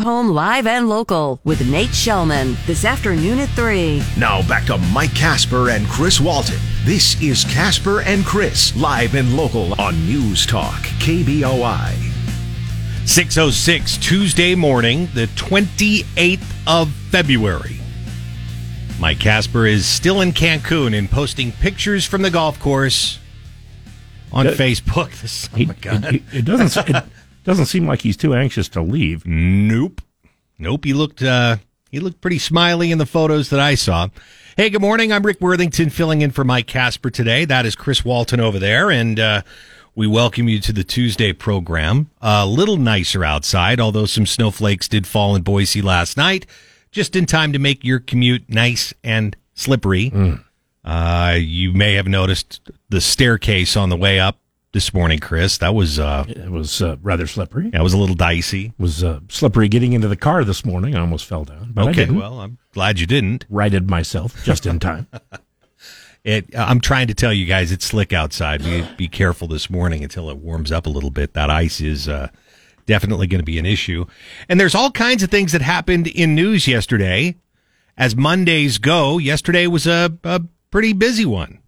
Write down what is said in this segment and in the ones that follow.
Home live and local with Nate Shelman this afternoon at 3. Now back to Mike Casper and Chris Walton. This is Casper and Chris, live and local on News Talk, KBOI. 606 Tuesday morning, the 28th of February. Mike Casper is still in Cancun and posting pictures from the golf course on Uh, Facebook. This, oh He- my God. It, it doesn't. It doesn't seem like he's too anxious to leave. Nope. Nope. He looked uh he looked pretty smiley in the photos that I saw. Hey, good morning. I'm Rick Worthington filling in for Mike Casper today. That is Chris Walton over there, and uh we welcome you to the Tuesday program. A little nicer outside, although some snowflakes did fall in Boise last night, just in time to make your commute nice and slippery. Uh, you may have noticed the staircase on the way up this morning, Chris. That was uh, It was uh, rather slippery. that was a little dicey. It was uh, slippery getting into the car this morning. I almost fell down, but I Okay, well, I'm glad you didn't. righted myself just in time. It, I'm trying to tell you guys it's slick outside. Be, be careful this morning until it warms up a little bit. That ice is uh, definitely going to be an issue. And there's all kinds of things that happened in news yesterday. As Mondays go, yesterday was a, a pretty busy one.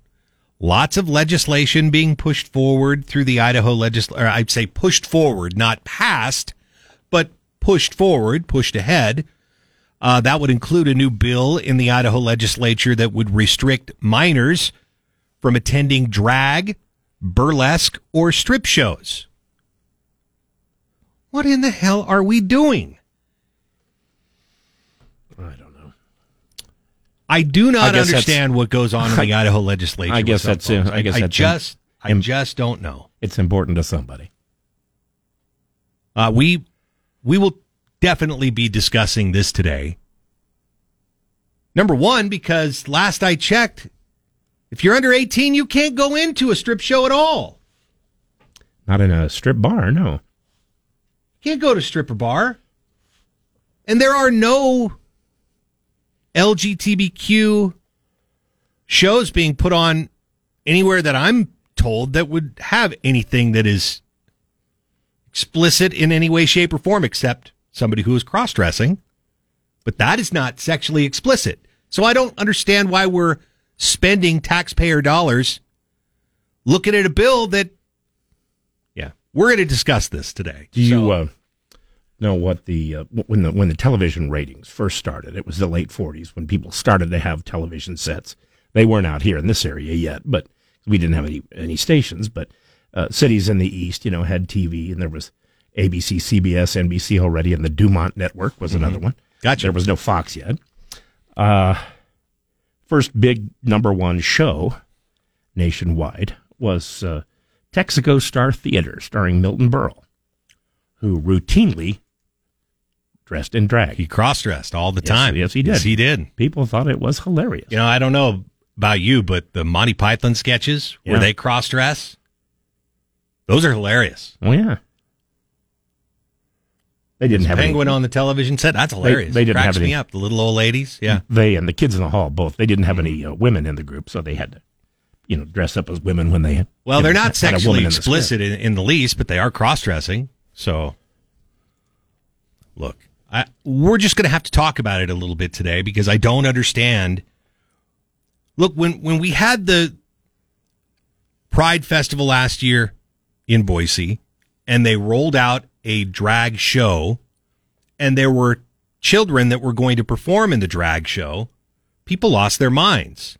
Lots of legislation being pushed forward through the Idaho legislature. I'd say pushed forward, not passed, but pushed forward, pushed ahead. Uh, that would include a new bill in the Idaho legislature that would restrict minors from attending drag, burlesque, or strip shows. What in the hell are we doing? I don't know. I do not that's- understand what goes on in the Idaho legislature. I guess that's, folks. I guess that's just, I im- just don't know. It's important to somebody. Uh, we we will definitely be discussing this today. Number one, because last I checked, if you're under 18, you can't go into a strip show at all. Not in a strip bar, no. Can't go to stripper bar. And there are no LGBTQ shows being put on anywhere that I'm told that would have anything that is explicit in any way, shape, or form, except somebody who is cross dressing. But that is not sexually explicit. So I don't understand why we're spending taxpayer dollars looking at a bill that, yeah, we're going to discuss this today. Do you So- uh, know what the uh, when the when the television ratings first started? It was the late '40s when people started to have television sets. They weren't out here in this area yet, but we didn't have any any stations. But uh, cities in the east, you know, had TV, and there was ABC, CBS, NBC already, and the DuMont Network was another one. Gotcha. There was no Fox yet. Uh, first big number one show nationwide was uh, Texaco Star Theater, starring Milton Berle, who routinely dressed in drag. He cross dressed all the Yes, time. yes, he did. Yes, he did. People thought it was hilarious. You know, I don't know about you, but the Monty Python sketches where Yeah. they cross dress, those are hilarious. Oh yeah, they didn't have Penguin any, on the television set, that's hilarious. they didn't Cracks have me any- up. The little old ladies, yeah. They and the kids in the hall both. They didn't have any uh, women in the group, so they had to, you know, dress up as women when they. Well, they're know, not had a woman sexually in the explicit in, in the least, but they are cross dressing. So, look, I, we're just going to have to talk about it a little bit today because I don't understand. Look, when when we had the Pride Festival last year in Boise, and they rolled out a drag show, and there were children that were going to perform in the drag show, people lost their minds.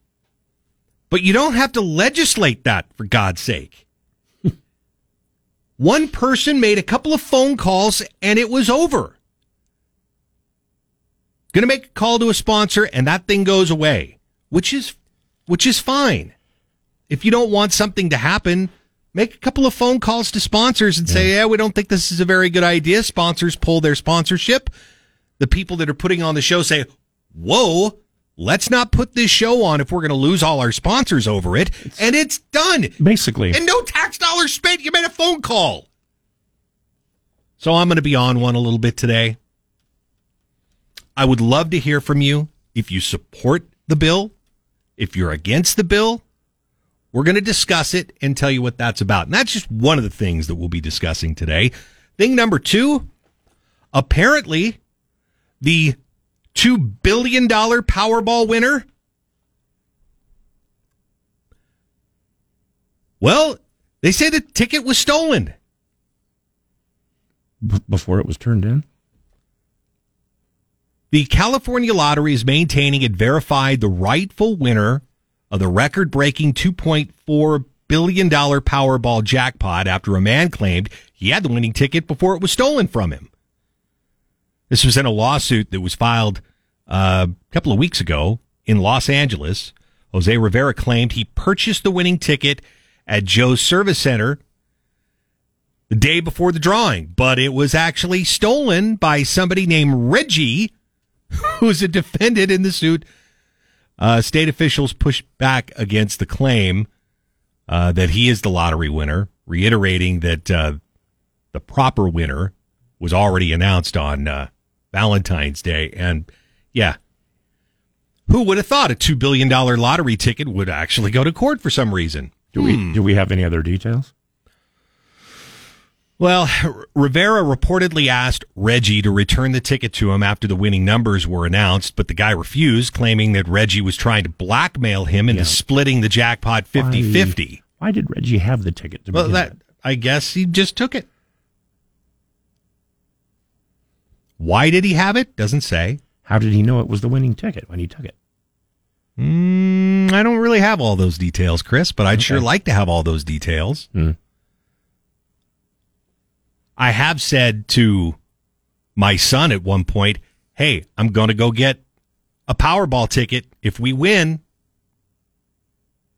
But you don't have to legislate that for God's sake. One person made a couple of phone calls and it was over. Going to make a call to a sponsor and that thing goes away, which is which is fine. If you don't want something to happen, make a couple of phone calls to sponsors and say, "Yeah, we don't think this is a very good idea." Sponsors pull their sponsorship. The people that are putting on the show say, "Whoa, let's not put this show on if we're going to lose all our sponsors over it." and it's done. Basically, And no tax dollars spent. You made a phone call. So I'm going to be on one a little bit today. I would love to hear from you if you support the bill, if you're against the bill. We're going to discuss it and tell you what that's about. And that's just one of the things that we'll be discussing today. Thing number two apparently the $2 billion Powerball winner, well, they say the ticket was stolen. B- before it was turned in? The California Lottery is maintaining it verified the rightful winner of the record breaking $2.4 billion Powerball jackpot after a man claimed he had the winning ticket before it was stolen from him. This was in a lawsuit that was filed uh, a couple of weeks ago in Los Angeles. Jose Rivera claimed he purchased the winning ticket at Joe's Service Center the day before the drawing, but it was actually stolen by somebody named Reggie, who's a defendant in the suit. Uh, state officials pushed back against the claim uh, that he is the lottery winner, reiterating that uh, the proper winner was already announced on uh, Valentine's Day. And yeah, who would have thought a $2 billion lottery ticket would actually go to court for some reason? Do we do we have any other details? Well, Rivera reportedly asked Reggie to return the ticket to him after the winning numbers were announced, but the guy refused, claiming that Reggie was trying to blackmail him into Yeah. splitting the jackpot 50 50. Why did Reggie have the ticket to Well, that, with? I guess he just took it. Why did he have it? Doesn't say. How did he know it was the winning ticket when he took it? Mm, I don't really have all those details, Chris, but I'd sure like to have all those details. Hmm. I have said to my son at one point, "Hey, I'm going to go get a Powerball ticket. If we win,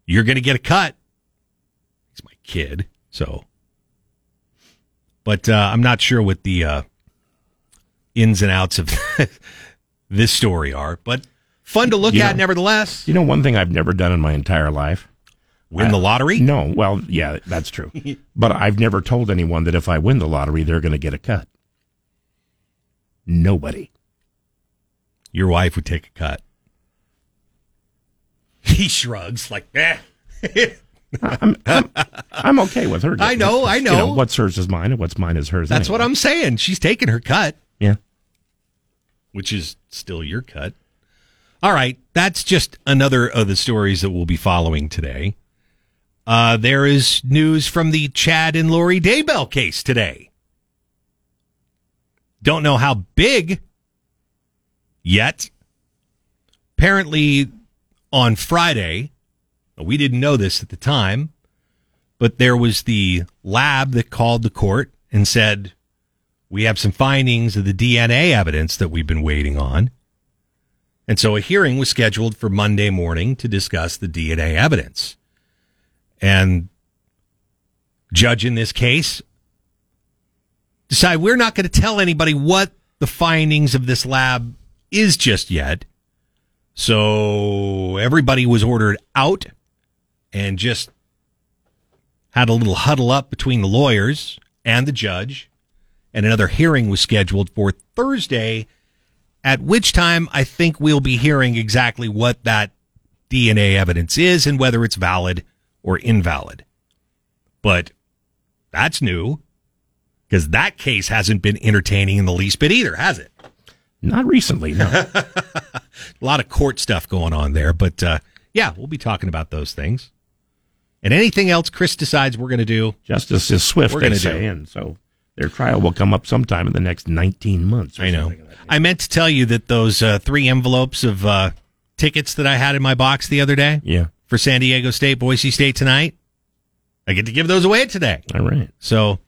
you're going to get a cut." He's my kid, so. But uh, I'm not sure what the uh, ins and outs of this story are, but fun to look You at know- nevertheless. You know, one thing I've never done in my entire life. Win the lottery? No, well, yeah, that's true. but I've never told anyone that if I win the lottery, they're going to get a cut. Nobody. Your wife would take a cut. He shrugs like, eh. I'm I'm okay with her. I know. I You know. What's hers is mine, and what's mine is hers. That's what. I'm saying. She's taking her cut, Yeah. which is still your cut. All right. That's just another of the stories that we'll be following today. Uh, there is news from the Chad and Lori Daybell case today. Don't know how big yet. Apparently, on Friday, we didn't know this at the time, but there was the lab that called the court and said, We have some findings of the DNA evidence that we've been waiting on. And so a hearing was scheduled for Monday morning to discuss the DNA evidence. And judge in this case decide we're not going to tell anybody what the findings of this lab is just yet. So everybody was ordered out and just had a little huddle up between the lawyers and the judge. And another hearing was scheduled for Thursday, at which time I think we'll be hearing exactly what that DNA evidence is and whether it's valid or invalid. But that's new because that case hasn't been entertaining in the least bit either, has it? Not recently, no. A lot of court stuff going on there, but uh, yeah, we'll be talking about those things. And anything else Chris decides we're going to do, Justice is swift, We're gonna say, do. and so their trial will come up sometime in the next 19 months. I know. like. I meant to tell you that those uh, three envelopes of uh, tickets that I had in my box the other day Yeah. For San Diego State, Boise State tonight, I get to give those away today. All right. So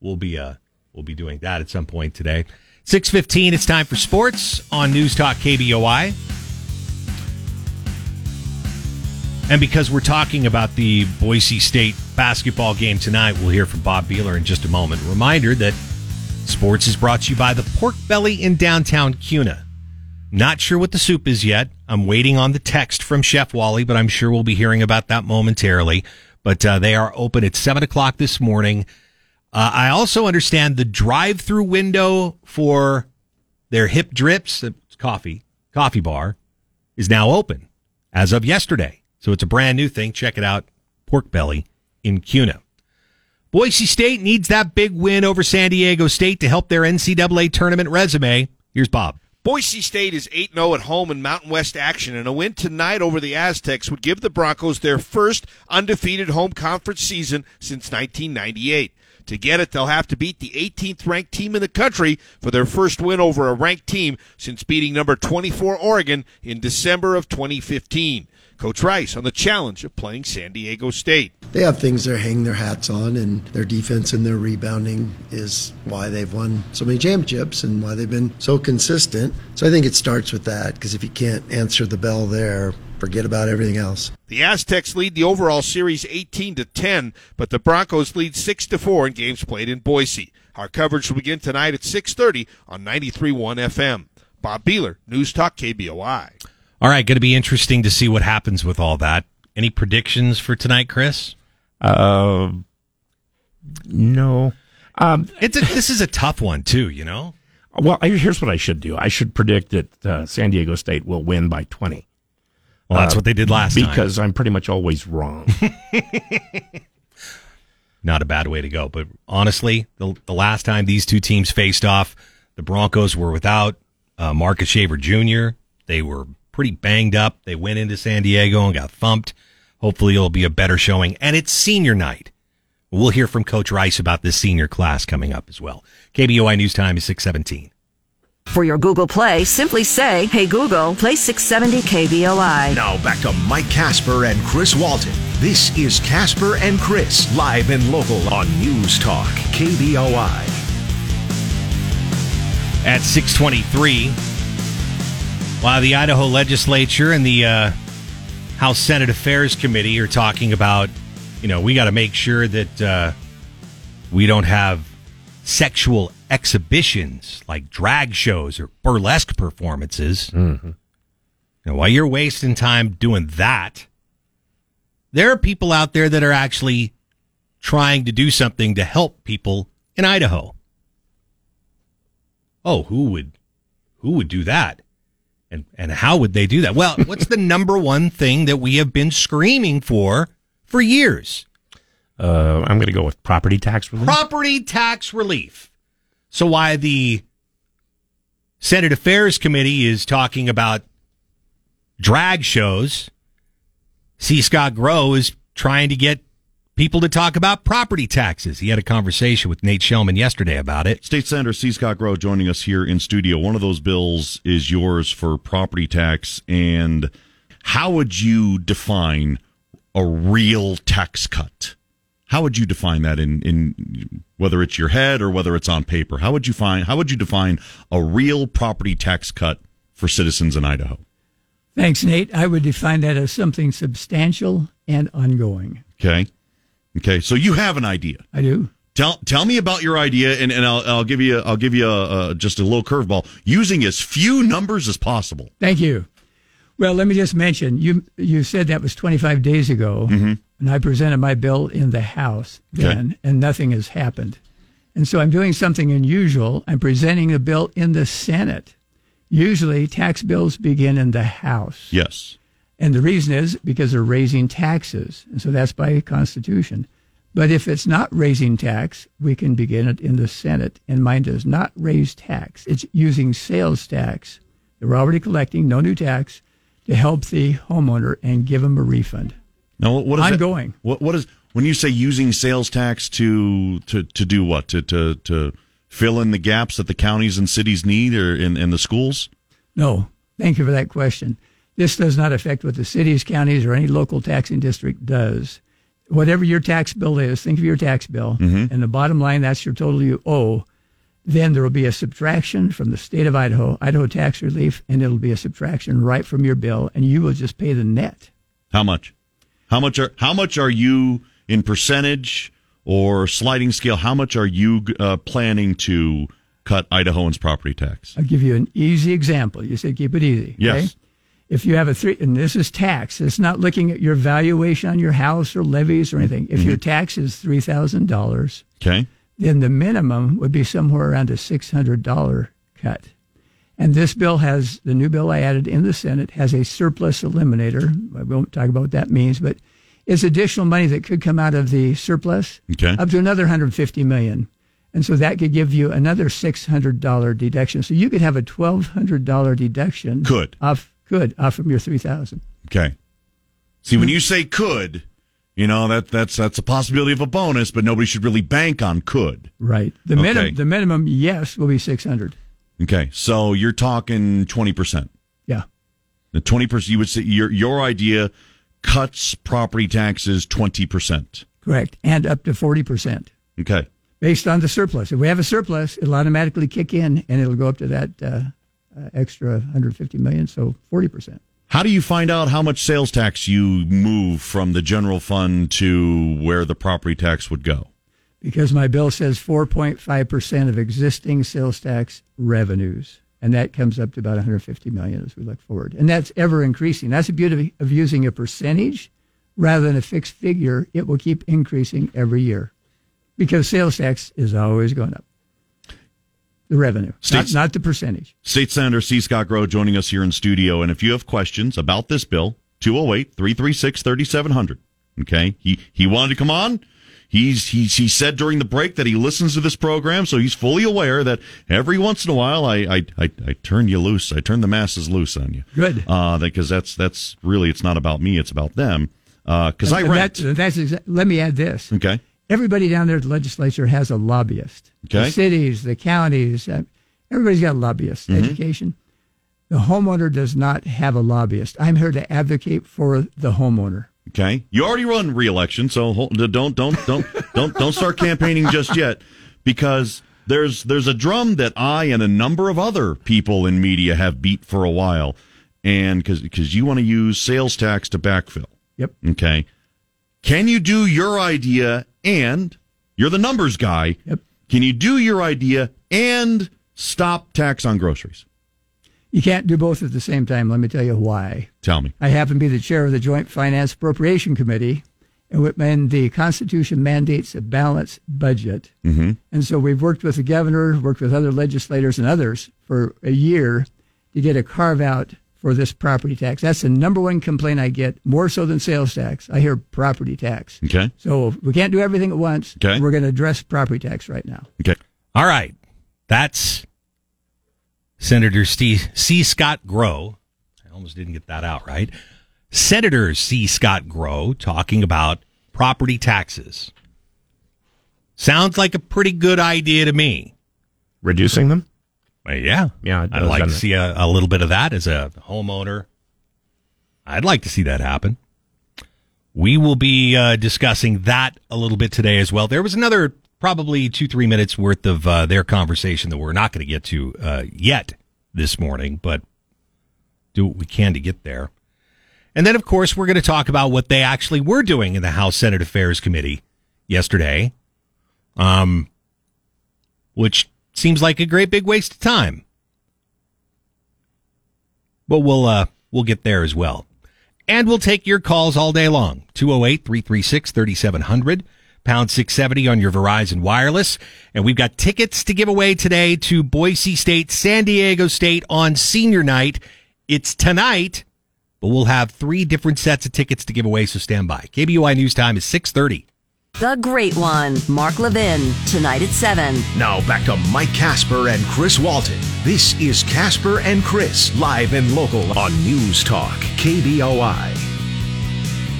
we'll be uh, we'll be doing that at some point today. Six fifteen. It's time for sports on News Talk KBOI. And because we're talking about the Boise State basketball game tonight, we'll hear from Bob Behler in just a moment. Reminder that sports is brought to you by the Pork Belly in downtown Kuna. Not sure what the soup is yet. I'm waiting on the text from Chef Wally, but I'm sure we'll be hearing about that momentarily. But uh, they are open at 7 o'clock this morning. Uh, I also understand the drive through window for their hip drips, it's coffee, coffee bar, is now open as of yesterday. So it's a brand new thing. Check it out. Pork Belly in Kuna. Boise State needs that big win over San Diego State to help their NCAA tournament resume. Here's Bob. Boise State is 8 0 at home in Mountain West action, and a win tonight over the Aztecs would give the Broncos their first undefeated home conference season since 1998. To get it, they'll have to beat the 18th ranked team in the country for their first win over a ranked team since beating number 24 Oregon in December of 2015. Coach Rice on the challenge of playing San Diego State. They have things they're hanging their hats on, and their defense and their rebounding is why they've won so many championships and why they've been so consistent. So I think it starts with that because if you can't answer the bell there, forget about everything else. The Aztecs lead the overall series 18 to 10, but the Broncos lead 6 to 4 in games played in Boise. Our coverage will begin tonight at 6:30 on 93.1 FM. Bob Behler, News Talk KBOI. All right, going to be interesting to see what happens with all that. Any predictions for tonight, Chris? Uh, no. Um, it's a, this is a tough one too. You know. Well, here's what I should do. I should predict that uh, San Diego State will win by 20. Well, that's uh, what they did last week. because time. I'm pretty much always wrong. Not a bad way to go, but honestly, the, the last time these two teams faced off, the Broncos were without uh, Marcus Shaver Jr. They were pretty banged up. They went into San Diego and got thumped. Hopefully, it'll be a better showing. And it's senior night. We'll hear from Coach Rice about this senior class coming up as well. KBOI News Time is 617. For your Google Play, simply say, Hey Google, play 670 KBOI. Now back to Mike Casper and Chris Walton. This is Casper and Chris, live and local on News Talk, KBOI. At 623, while the Idaho legislature and the uh, House Senate Affairs Committee are talking about, you know, we got to make sure that uh, we don't have sexual exhibitions like drag shows or burlesque performances. Mm-hmm. Now, while you're wasting time doing that, there are people out there that are actually trying to do something to help people in Idaho. Oh, who would who would do that? And and how would they do that? Well, what's the number one thing that we have been screaming for for years? Uh, I'm going to go with property tax relief. Property tax relief. So why the Senate Affairs Committee is talking about drag shows, C. Scott Grow is trying to get people to talk about property taxes. He had a conversation with Nate Shelman yesterday about it. State Senator C. Scott Grow joining us here in studio. One of those bills is yours for property tax. And how would you define a real tax cut? How would you define that in, in whether it's your head or whether it's on paper? How would you find how would you define a real property tax cut for citizens in Idaho? Thanks, Nate. I would define that as something substantial and ongoing. Okay. Okay, so you have an idea. I do. Tell tell me about your idea, and, and I'll, I'll give you I'll give you a, a, just a little curveball using as few numbers as possible. Thank you. Well, let me just mention you you said that was 25 days ago, mm-hmm. and I presented my bill in the House then, okay. and nothing has happened. And so I'm doing something unusual. I'm presenting a bill in the Senate. Usually, tax bills begin in the House. Yes. And the reason is because they're raising taxes. And so that's by Constitution. But if it's not raising tax, we can begin it in the Senate. And mine does not raise tax. It's using sales tax. They're already collecting, no new tax, to help the homeowner and give them a refund. Now, what is ongoing? It, what what is when you say using sales tax to to to do what to to to fill in the gaps that the counties and cities need, or in in the schools? No, thank you for that question. This does not affect what the cities, counties, or any local taxing district does. Whatever your tax bill is, think of your tax bill, mm-hmm. and the bottom line, that's your total you owe. Then there will be a subtraction from the state of Idaho, Idaho tax relief, and it'll be a subtraction right from your bill, and you will just pay the net. How much? How much are how much are you in percentage or sliding scale? How much are you uh, planning to cut Idahoans' property tax? I'll give you an easy example. You said keep it easy. Yes. Okay? If you have a three, and this is tax, it's not looking at your valuation on your house or levies or anything. If mm-hmm. your tax is three thousand dollars, okay, then the minimum would be somewhere around a six hundred dollar cut. And this bill has the new bill I added in the Senate has a surplus eliminator. I won't talk about what that means, but It's additional money that could come out of the surplus Okay. up to another 150 million. And so that could give you another $600 deduction. So you could have a $1,200 deduction. Could. Off, could, off from your 3000 Okay. See, when you say could, you know that that's that's a possibility of a bonus, but nobody should really bank on could. Right. The, Okay. minimum, the minimum, yes, will be 600 Okay, so you're talking twenty percent. Yeah. The twenty percent, you would say your your idea cuts property taxes twenty percent. Correct. And up to 40%. Okay. based on the surplus. If we have a surplus, it'll automatically kick in and it'll go up to that uh, uh, extra 150 million, so 40%. How do you find out how much sales tax you move from the general fund to where the property tax would go? Because my bill says 4.5% of existing sales tax revenues. And that comes up to about 150 million as we look forward. And that's ever increasing. That's the beauty of using a percentage rather than a fixed figure. It will keep increasing every year because sales tax is always going up. The revenue, not, States- not the percentage. State Senator C. Scott Grow joining us here in studio. And if you have questions about this bill, 208 336 3700. Okay. He, he wanted to come on. He's, he's, he said during the break that he listens to this program, so he's fully aware that every once in a while I, I, I, I turn you loose. I turn the masses loose on you. Good. Uh, because that's, that's really, it's not about me. It's about them. Uh, cause I rent. That, that's exa- let me add this. Okay. Everybody down there at the legislature has a lobbyist. Okay. The cities, the counties, uh, everybody's got a lobbyist. Mm-hmm. Education. The homeowner does not have a lobbyist. I'm here to advocate for the homeowner. Okay, you already run re-election, so hold, don't don't don't don't don't start campaigning just yet, because there's there's a drum that I and a number of other people in media have beat for a while, and because because you want to use sales tax to backfill. Yep. Okay, can you do your idea and you're the numbers guy? Yep. Can you do your idea and stop tax on groceries? You can't do both at the same time. Let me tell you why. Tell me. I happen to be the chair of the Joint Finance Appropriation Committee, and the Constitution mandates a balanced budget. Mm-hmm. And so we've worked with the governor, worked with other legislators and others for a year to get a carve out for this property tax. That's the number one complaint I get, more so than sales tax. I hear property tax. Okay. So we can't do everything at once. Okay. We're going to address property tax right now. Okay. All right. That's Senator Steve, C. Scott Grow. I almost didn't get that out right. Senator C. Scott Grow talking about property taxes. Sounds like a pretty good idea to me. Reducing them? Yeah. Yeah, I'd like to it? see a, a little bit of that as a homeowner. I'd like to see that happen. We will be uh, discussing that a little bit today as well. There was another probably two, three minutes worth of uh, their conversation that we're not going to get to uh, yet this morning, but do what we can to get there. And then, of course, we're going to talk about what they actually were doing in the House Senate Affairs Committee yesterday, um, which seems like a great big waste of time. But we'll uh, we'll get there as well. And we'll take your calls all day long. 208 336 3700, pound 670 on your Verizon Wireless. And we've got tickets to give away today to Boise State, San Diego State on senior night. It's tonight, but we'll have three different sets of tickets to give away, so stand by. KBOI News Time is 630. The Great One, Mark Levin, tonight at 7. Now back to Mike Casper and Chris Walton. This is Casper and Chris, live and local on News Talk, KBOI.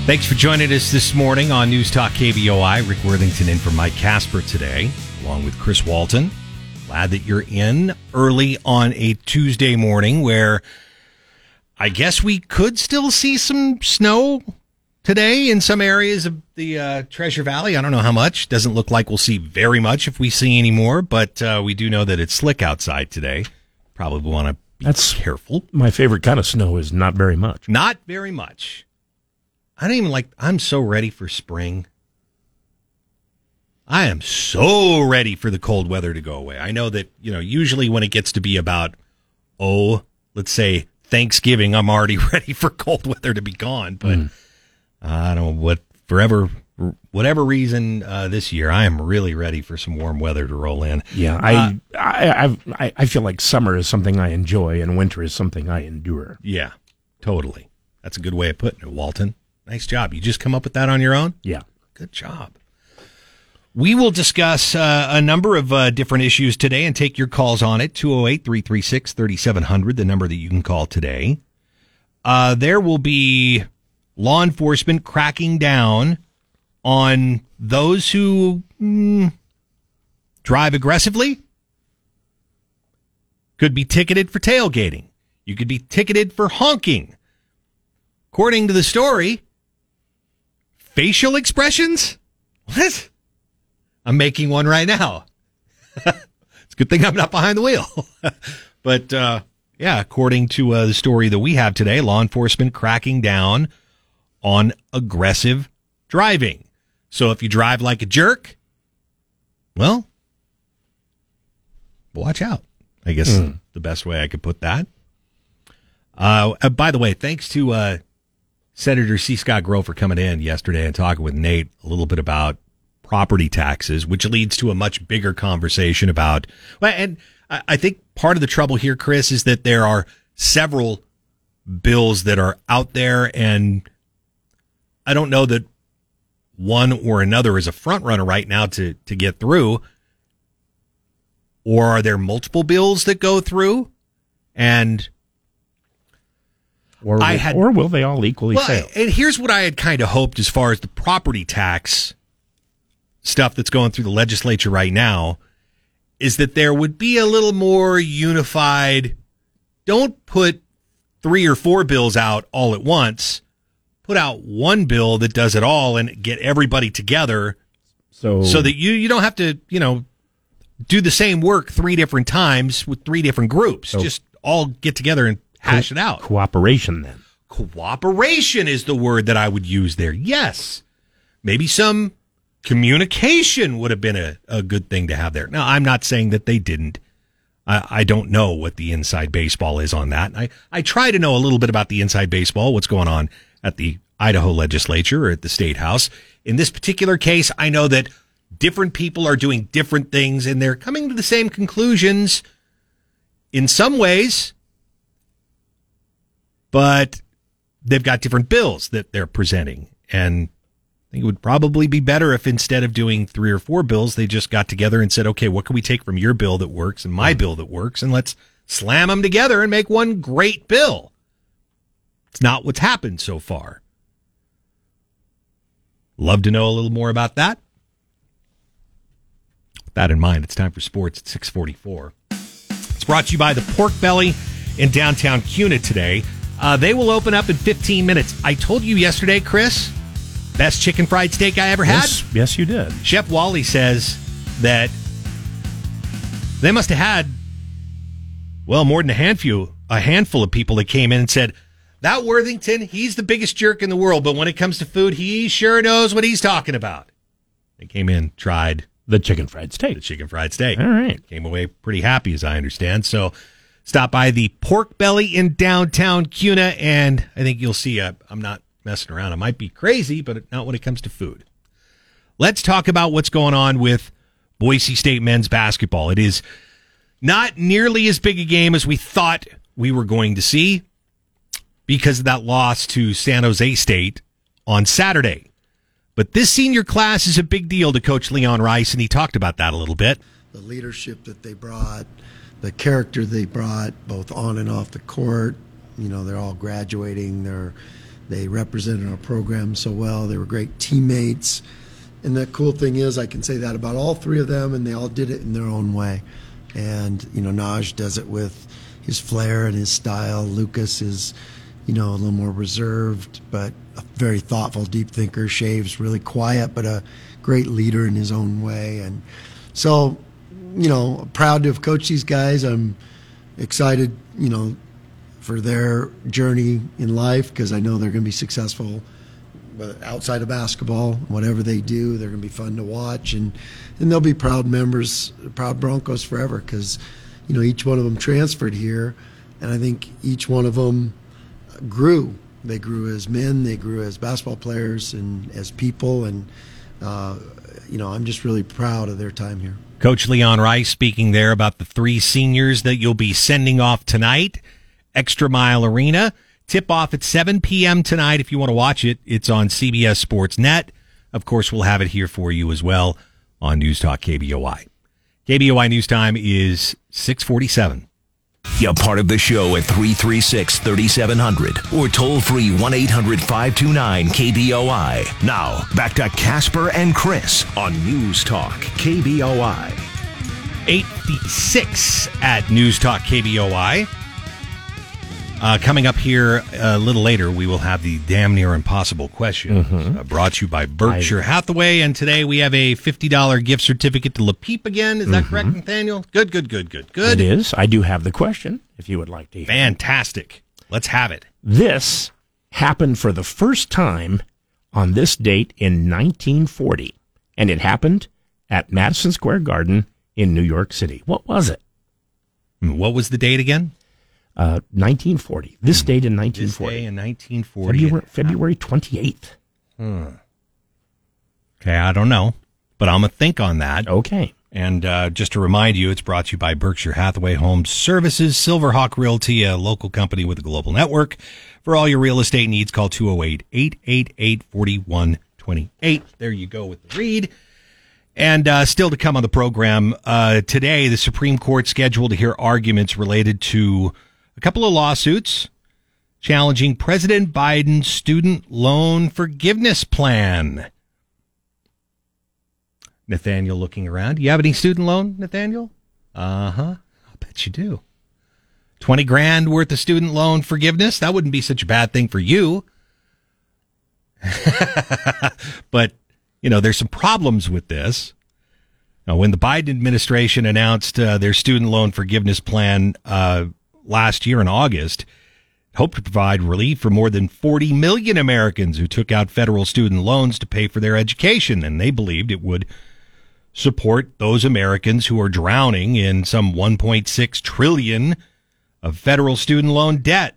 Thanks for joining us this morning on News Talk KBOI. Rick Worthington in for Mike Casper today, along with Chris Walton. Glad that you're in early on a Tuesday morning where I guess we could still see some snow today in some areas of the uh, Treasure Valley. I don't know how much. Doesn't look like we'll see very much if we see any more, but uh, we do know that it's slick outside today. Probably want to be That's- careful. My favorite kind of snow is not very much. Not very much. I don't even like, I'm so ready for spring. I am so ready for the cold weather to go away. I know that, you know, usually when it gets to be about, oh, let's say Thanksgiving, I'm already ready for cold weather to be gone. But I don't know what, forever, whatever reason uh, this year, I am really ready for some warm weather to roll in. Yeah, I, I, I've, I, I feel like summer is something I enjoy and winter is something I endure. Yeah, totally. That's a good way of putting it, Walton. Nice job. You just come up with that on your own? Yeah. Good job. We will discuss uh, a number of uh, different issues today and take your calls on it. 208 336 3700, the number that you can call today. Uh, there will be law enforcement cracking down on those who mm, drive aggressively. Could be ticketed for tailgating. You could be ticketed for honking. According to the story, facial expressions? What? I'm making one right now. it's a good thing I'm not behind the wheel. but uh, yeah, according to uh, the story that we have today, law enforcement cracking down on aggressive driving. So if you drive like a jerk, well, watch out. I guess Mm. the best way I could put that. Uh, uh, by the way, thanks to uh, Senator C. Scott Grow for coming in yesterday and talking with Nate a little bit about property taxes, which leads to a much bigger conversation about. Well, and I I think part of the trouble here, Chris, is that there are several bills that are out there, and I don't know that one or another is a front runner right now to to get through. Or are there multiple bills that go through? And Or, I will- had- or will they all equally well, fail? and here's what I had kind of hoped as far as the property tax stuff that's going through the legislature right now is that there would be a little more unified. Don't put three or four bills out all at once. Put out one bill that does it all and get everybody together So, so that you, you don't have to, you know, do the same work three different times with three different groups. So- Just all get together and hash it out. cooperation then. Cooperation is the word that I would use there. Yes. Maybe some communication would have been a, a good thing to have there. Now, I'm not saying that they didn't. I, I don't know what the inside baseball is on that. I, I try to know a little bit about the inside baseball, what's going on at the Idaho legislature or at the state house. In this particular case, I know that different people are doing different things and they're coming to the same conclusions in some ways but they've got different bills that they're presenting. And I think it would probably be better if instead of doing three or four bills, they just got together and said, okay, what can we take from your bill that works and my hmm. bill that works? And let's slam them together and make one great bill. It's not what's happened so far. Love to know a little more about that. With that in mind, it's time for sports at 644. It's brought to you by the Pork Belly in downtown Kuna today. Uh, they will open up in 15 minutes. I told you yesterday, Chris, best chicken fried steak I ever had. Yes, yes, you did. Chef Wally says that they must have had, well, more than a handful, a handful of people that came in and said, that Worthington, he's the biggest jerk in the world, but when it comes to food, he sure knows what he's talking about. They came in, tried The chicken fried steak. the chicken fried steak. All right. Came away pretty happy, as I understand. So stop by the Pork Belly in downtown Kuna, and I think you'll see. i I'm not messing around. I might be crazy, but not when it comes to food. Let's talk about what's going on with Boise State men's basketball. It is not nearly as big a game as we thought we were going to see because of that loss to San Jose State on Saturday. But this senior class is a big deal to Coach Leon Rice, and he talked about that a little bit. the leadership that they brought, the character they brought, both on and off the court. You know, they're all graduating. They're they represented our program so well. They were great teammates. And the cool thing is, I can say that about all three of them, and they all did it in their own way. And you know, Naj does it with his flair and his style. Lucas is, you know, a little more reserved, but a very thoughtful, deep thinker. Shaves really quiet, but a great leader in his own way. And so, you know, proud to have coached these guys. I'm excited, you know, for their journey in life because I know they're going to be successful but outside of basketball, whatever they do, they're going to be fun to watch, and and they'll be proud members, proud Broncos forever, because you know each one of them transferred here, and I think each one of them grew. They grew as men, they grew as basketball players, and as people, and uh, you know I'm just really proud of their time here. Coach Leon Rice speaking there about the three seniors that you'll be sending off tonight. Extra Mile Arena. Tip off at 7 p.m. tonight. If you want to watch it, it's on CBS Sports Net. Of course, we'll have it here for you as well on News Talk KBOI. KBOI News Time is 647. A part of the show at 336 3700 or toll free 1 800 529 KBOI. Now, back to Casper and Chris on News Talk KBOI. 856 at News Talk KBOI. Uh, coming up here a little later, we will have the damn near impossible question uh, brought to you by Berkshire Hathaway. And today we have a $50 gift certificate to Le Peep again. Is that correct, Nathaniel? Good, good, good, good, good. It is. I do have the question if you would like to hear. Fantastic. Let's have it. This happened for the first time on this date in 1940, and it happened at Madison Square Garden in New York City. What was it? What was the date again? Uh, 1940. This date in 1940. This 1940. day in 1940. February, February 28th. Okay, I don't know, but I'm going to think on that. Okay. And uh, just to remind you, it's brought to you by Berkshire Hathaway Home Services, Silverhawk Realty, a local company with a global network. For all your real estate needs, call 208 888 4128. There you go with the read. And uh, still to come on the program uh, today, the Supreme Court scheduled to hear arguments related to a couple of lawsuits challenging President Biden's student loan forgiveness plan. Nathaniel looking around. You have any student loan, Nathaniel? Uh huh. I bet you do. 20 grand worth of student loan forgiveness. That wouldn't be such a bad thing for you. but, you know, there's some problems with this. Now, when the Biden administration announced uh, their student loan forgiveness plan uh, last year in August, hoped to provide relief for more than 40 million Americans who took out federal student loans to pay for their education, and they believed it would support those Americans who are drowning in some 1.6 trillion of federal student loan debt,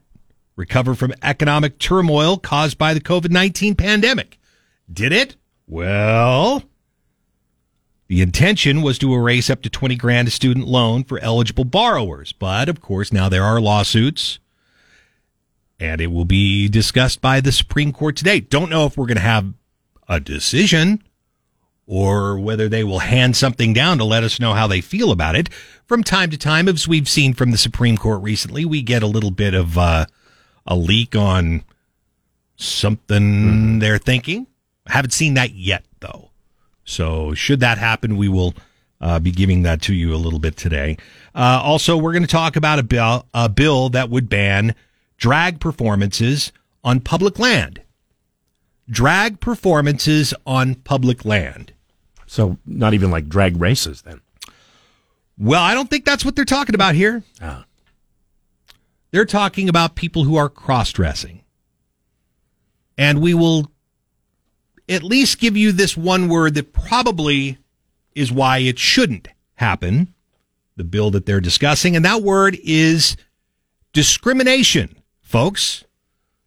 recover from economic turmoil caused by the COVID-19 pandemic. Did it? Well, the intention was to erase up to 20 grand a student loan for eligible borrowers, but of course now there are lawsuits and it will be discussed by the Supreme Court today. Don't know if we're going to have a decision or whether they will hand something down to let us know how they feel about it. From time to time, as we've seen from the Supreme Court recently, we get a little bit of uh, a leak on something they're thinking. I haven't seen that yet, though. So, should that happen, we will uh, be giving that to you a little bit today. Uh, also, we're going to talk about a bill, a bill that would ban drag performances on public land. Drag performances on public land. So, not even like drag races then. Well, I don't think that's what they're talking about here. Ah. They're talking about people who are cross dressing. And we will at least give you this one word that probably is why it shouldn't happen, the bill that they're discussing. And that word is discrimination, folks.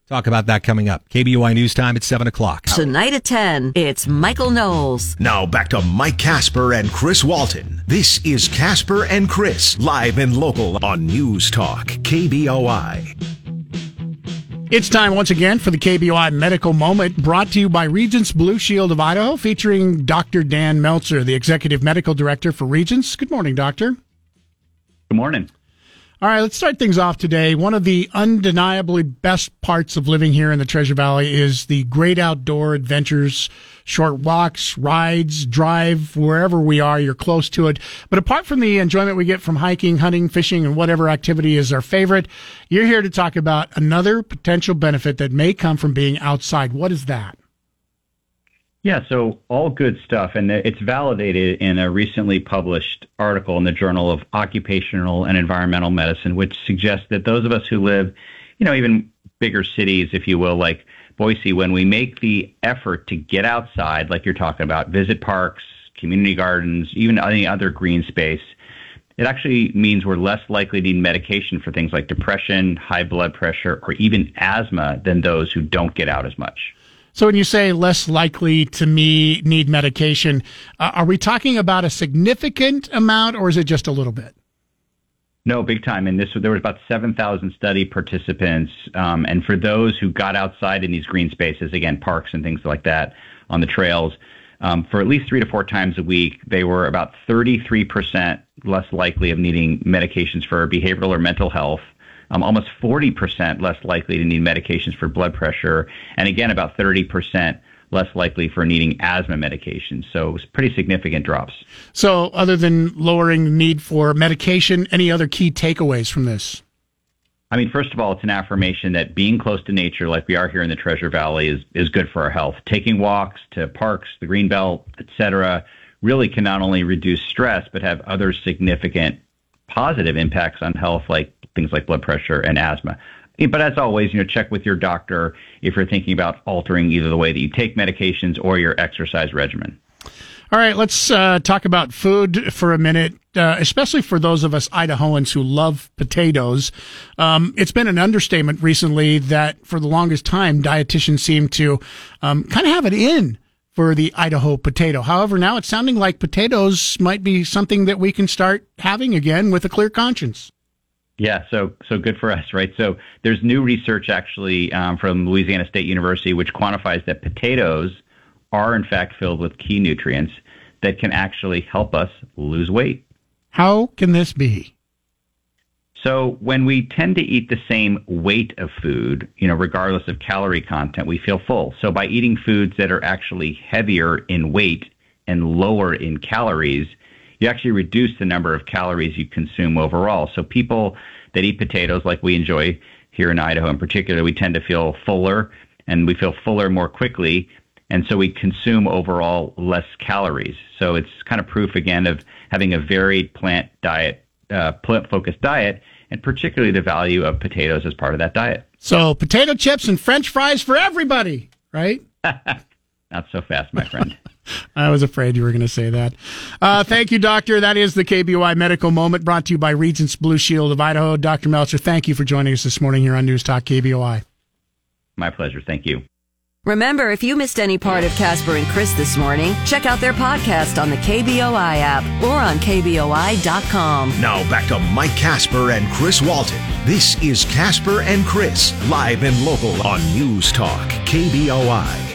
Talk about that coming up. KBOI News Time at 7 o'clock. Tonight at 10, it's Michael Knowles. Now back to Mike Casper and Chris Walton. This is Casper and Chris, live and local on News Talk KBOI. It's time once again for the KBOI Medical Moment, brought to you by Regence Blue Shield of Idaho, featuring Dr. Dan Meltzer, the Executive Medical Director for Regence. Good morning, Doctor. Good morning. All right, let's start things off today. One of the undeniably best parts of living here in the Treasure Valley is the great outdoor adventures, short walks, rides, drive, wherever we are, you're close to it. But apart from the enjoyment we get from hiking, hunting, fishing, and whatever activity is our favorite, you're here to talk about another potential benefit that may come from being outside. What is that? Yeah, so all good stuff. And it's validated in a recently published article in the Journal of Occupational and Environmental Medicine, which suggests that those of us who live, you know, even bigger cities, if you will, like Boise, when we make the effort to get outside, like you're talking about, visit parks, community gardens, even any other green space, it actually means we're less likely to need medication for things like depression, high blood pressure, or even asthma than those who don't get out as much. So when you say less likely to me need medication, uh, are we talking about a significant amount or is it just a little bit? No, big time. And this there was about 7,000 study participants. Um, and for those who got outside in these green spaces, again, parks and things like that on the trails, um, for at least three to four times a week, they were about 33% less likely of needing medications for behavioral or mental health. Um, almost 40% less likely to need medications for blood pressure, and again, about 30% less likely for needing asthma medications. So it was pretty significant drops. So, other than lowering the need for medication, any other key takeaways from this? I mean, first of all, it's an affirmation that being close to nature, like we are here in the Treasure Valley, is is good for our health. Taking walks to parks, the greenbelt, etc., really can not only reduce stress but have other significant positive impacts on health, like things like blood pressure and asthma. But as always, you know, check with your doctor if you're thinking about altering either the way that you take medications or your exercise regimen. All right, let's uh, talk about food for a minute, uh, especially for those of us Idahoans who love potatoes. Um, it's been an understatement recently that for the longest time, dietitians seem to um, kind of have it in for the Idaho potato. However, now it's sounding like potatoes might be something that we can start having again with a clear conscience. Yeah, so so good for us, right? So there's new research actually um, from Louisiana State University which quantifies that potatoes are in fact filled with key nutrients that can actually help us lose weight. How can this be? So when we tend to eat the same weight of food, you know, regardless of calorie content, we feel full. So by eating foods that are actually heavier in weight and lower in calories, you actually reduce the number of calories you consume overall. So people that eat potatoes like we enjoy here in Idaho in particular, we tend to feel fuller and we feel fuller more quickly and so we consume overall less calories. So it's kind of proof again of having a varied plant diet, uh, plant focused diet, and particularly the value of potatoes as part of that diet. So potato chips and French fries for everybody, right? Not so fast, my friend. I was afraid you were going to say that. Uh, thank you, Doctor. That is the KBOI Medical Moment brought to you by Regence Blue Shield of Idaho. Dr. Meltzer, thank you for joining us this morning here on News Talk KBOI. My pleasure. Thank you. Remember, if you missed any part of Casper and Chris this morning, check out their podcast on the KBOI app or on KBOI.com. Now back to Mike Casper and Chris Walton. This is Casper and Chris, live and local on News Talk, KBOI.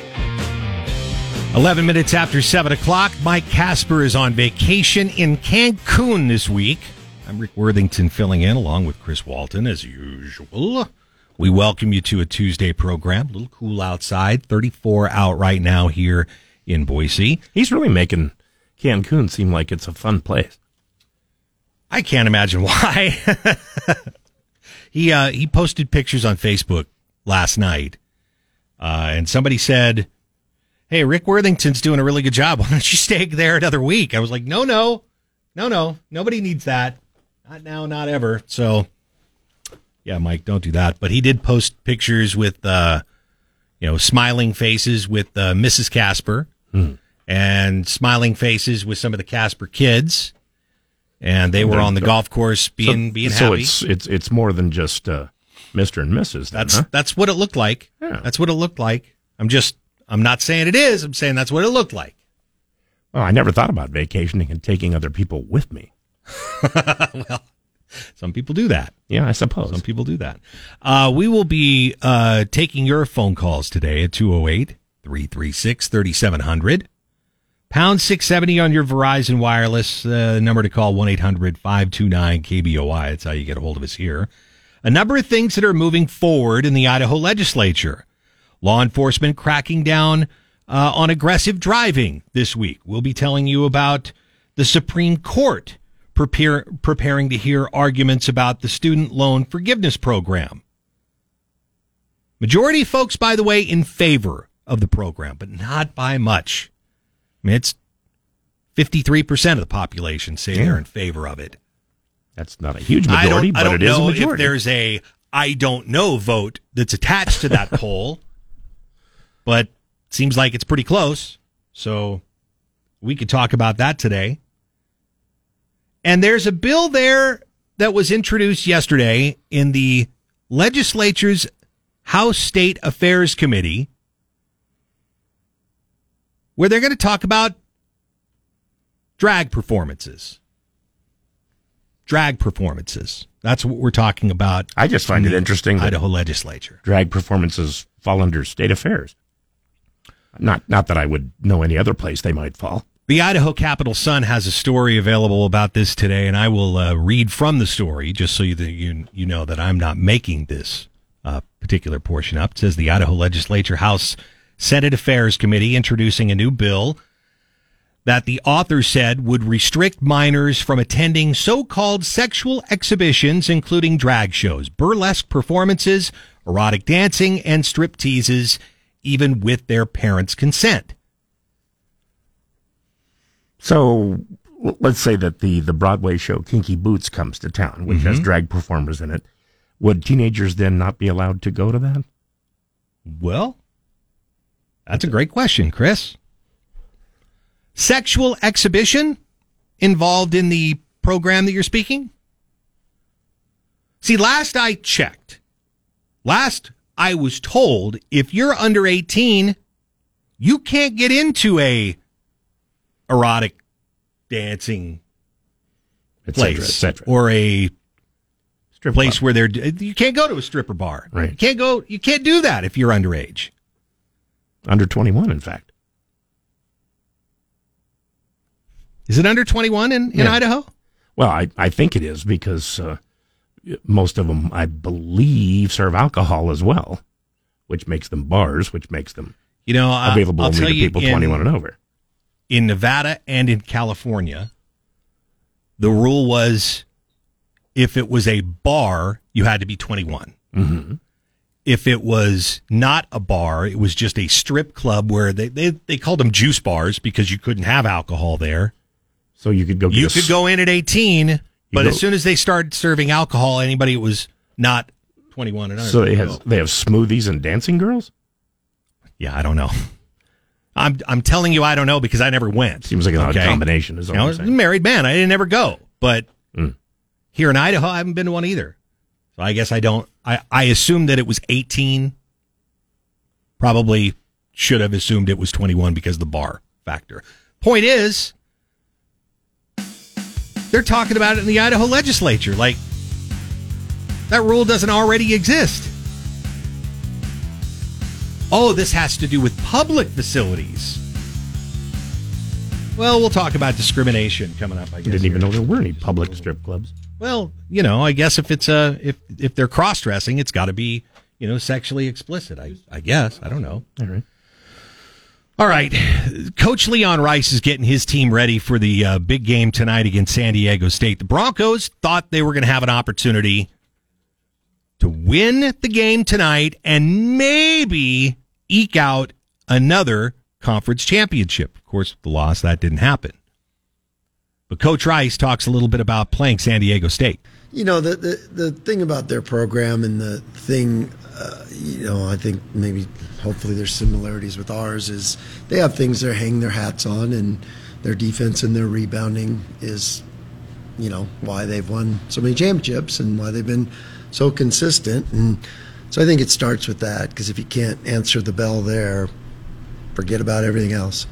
11 minutes after 7 o'clock, Mike Casper is on vacation in Cancun this week. I'm Rick Worthington filling in along with Chris Walton as usual. We welcome you to a Tuesday program. A little cool outside, 34 out right now here in Boise. He's really making Cancun seem like it's a fun place. I can't imagine why. he uh, he posted pictures on Facebook last night, uh, and somebody said, "Hey, Rick Worthington's doing a really good job. Why don't you stay there another week?" I was like, "No, no, no, no. Nobody needs that. Not now, not ever." So yeah, Mike, don't do that. But he did post pictures with, uh, you know, smiling faces with uh, Mrs. Casper Hmm. and smiling faces with some of the Casper kids. And they were on the golf course being so, being so happy. it's it's it's more than just uh, Mister and Mrs. Then, that's huh? that's what it looked like. Yeah. That's what it looked like. I'm just I'm not saying it is. I'm saying that's what it looked like. Well, I never thought about vacationing and taking other people with me. well, some people do that. Yeah, I suppose. Some people do that. Uh, we will be uh, taking your phone calls today at 208 336 3700. Pound 670 on your Verizon Wireless. Uh, number to call 1 800 529 KBOI. That's how you get a hold of us here. A number of things that are moving forward in the Idaho legislature. Law enforcement cracking down uh, on aggressive driving this week. We'll be telling you about the Supreme Court prepare, preparing to hear arguments about the student loan forgiveness program. Majority folks, by the way, in favor of the program, but not by much. I mean, it's 53% of the population say they're in favor of it. That's not a huge I majority, don't, I but don't it is a know if majority. there's a I don't know vote that's attached to that poll, but seems like it's pretty close. So we could talk about that today. And there's a bill there that was introduced yesterday in the legislature's House State Affairs Committee where they're going to talk about drag performances. drag performances. That's what we're talking about. I just find it interesting Idaho legislature. drag performances fall under state affairs. Not not that I would know any other place they might fall. The Idaho Capital Sun has a story available about this today, and I will uh, read from the story just so you, you you know that I'm not making this uh, particular portion up. It says the Idaho Legislature House State Affairs Committee introducing a new bill that the author said would restrict minors from attending so-called sexual exhibitions, including drag shows, burlesque performances, erotic dancing, and strip teases, even with their parents' consent. So let's say that the the Broadway show Kinky Boots comes to town, which has Mhm. drag performers in it. Would teenagers then not be allowed to go to that? Well, that's a great question, Chris. Sexual exhibition involved in the program that you're speaking? See, last I checked, last I was told, if you're under 18, you can't get into a erotic dancing Et cetera, place et cetera. or a Strip place club. where they're you can't go to a stripper bar. Right. You can't go you can't do that if you're underage. Under 21, in fact. Is it under 21 in, in Yeah. Idaho? Well, I, I think it is because uh, most of them, I believe, serve alcohol as well, which makes them bars, which makes them You know, uh, available I'll only to people in- 21 and over. In Nevada and in California, the rule was if it was a bar, you had to be 21. Mm-hmm. If it was not a bar, it was just a strip club where they, they, they called them juice bars because you couldn't have alcohol there. So you could go. Get You could s- go in at 18, but as soon as they started serving alcohol, anybody was not 21 and under. So they have they have smoothies and dancing girls. Yeah, I don't know. I'm I'm telling you, I don't know because I never went. Seems like an odd combination, is all You know, I'm was a saying. married man. I didn't ever go, but Mm. here in Idaho, I haven't been to one either. So I guess I don't. I I assumed that it was 18. Probably should have assumed it was 21 because of the bar factor. Point is, they're talking about it in the Idaho legislature. Like that rule doesn't already exist. Oh, this has to do with public facilities. Well, we'll talk about discrimination coming up. I guess. didn't even know there were any public strip clubs. Well, you know, I guess if it's a if if they're cross dressing, it's got to be you know sexually explicit. I I guess I don't know. All right. All right, Coach Leon Rice is getting his team ready for the uh, big game tonight against San Diego State. The Broncos thought they were going to have an opportunity to win the game tonight and maybe eke out another conference championship. Of course, the loss that didn't happen. But Coach Rice talks a little bit about playing San Diego State. You know, the, the, the thing about their program and the thing, uh, you know, I think maybe hopefully there's similarities with ours is they have things they're hanging their hats on, and their defense and their rebounding is, you know, why they've won so many championships and why they've been so consistent. And so I think it starts with that because if you can't answer the bell there, forget about everything else.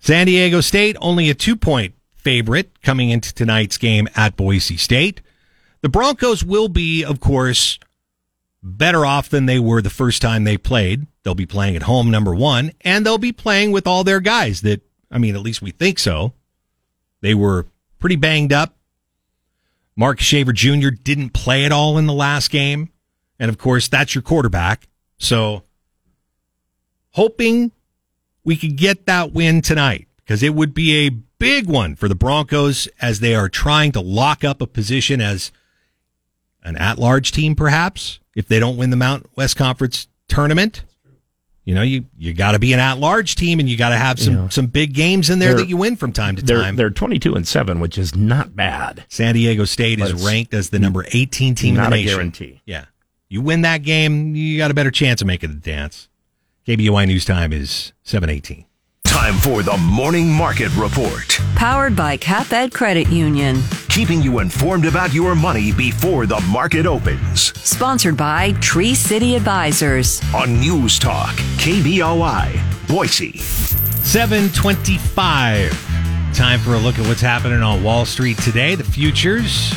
San Diego State only a two point favorite coming into tonight's game at Boise State. The Broncos will be, of course, better off than they were the first time they played. They'll be playing at home, number one, and they'll be playing with all their guys that, I mean, at least we think so. They were pretty banged up. Marcus Shaver Jr. didn't play at all in the last game. And of course, that's your quarterback. So hoping we could get that win tonight because it would be a big one for the Broncos as they are trying to lock up a position as an at-large team, perhaps if they don't win the Mount West Conference tournament. You know, you you got to be an at-large team, and you got to have some Yeah. some big games in there They're- that you win from time to They're time. they're 22 and seven, which is not bad. San Diego State But is ranked as the number 18 team not in the a nation. guarantee. Yeah. You win that game, you got a better chance of making the dance. KBOI News Time is 718. Time for the Morning Market Report. Powered by CapEd Credit Union. Keeping you informed about your money before the market opens. Sponsored by Tree City Advisors. On News Talk, KBOI, Boise. 725. Time for a look at what's happening on Wall Street today. The futures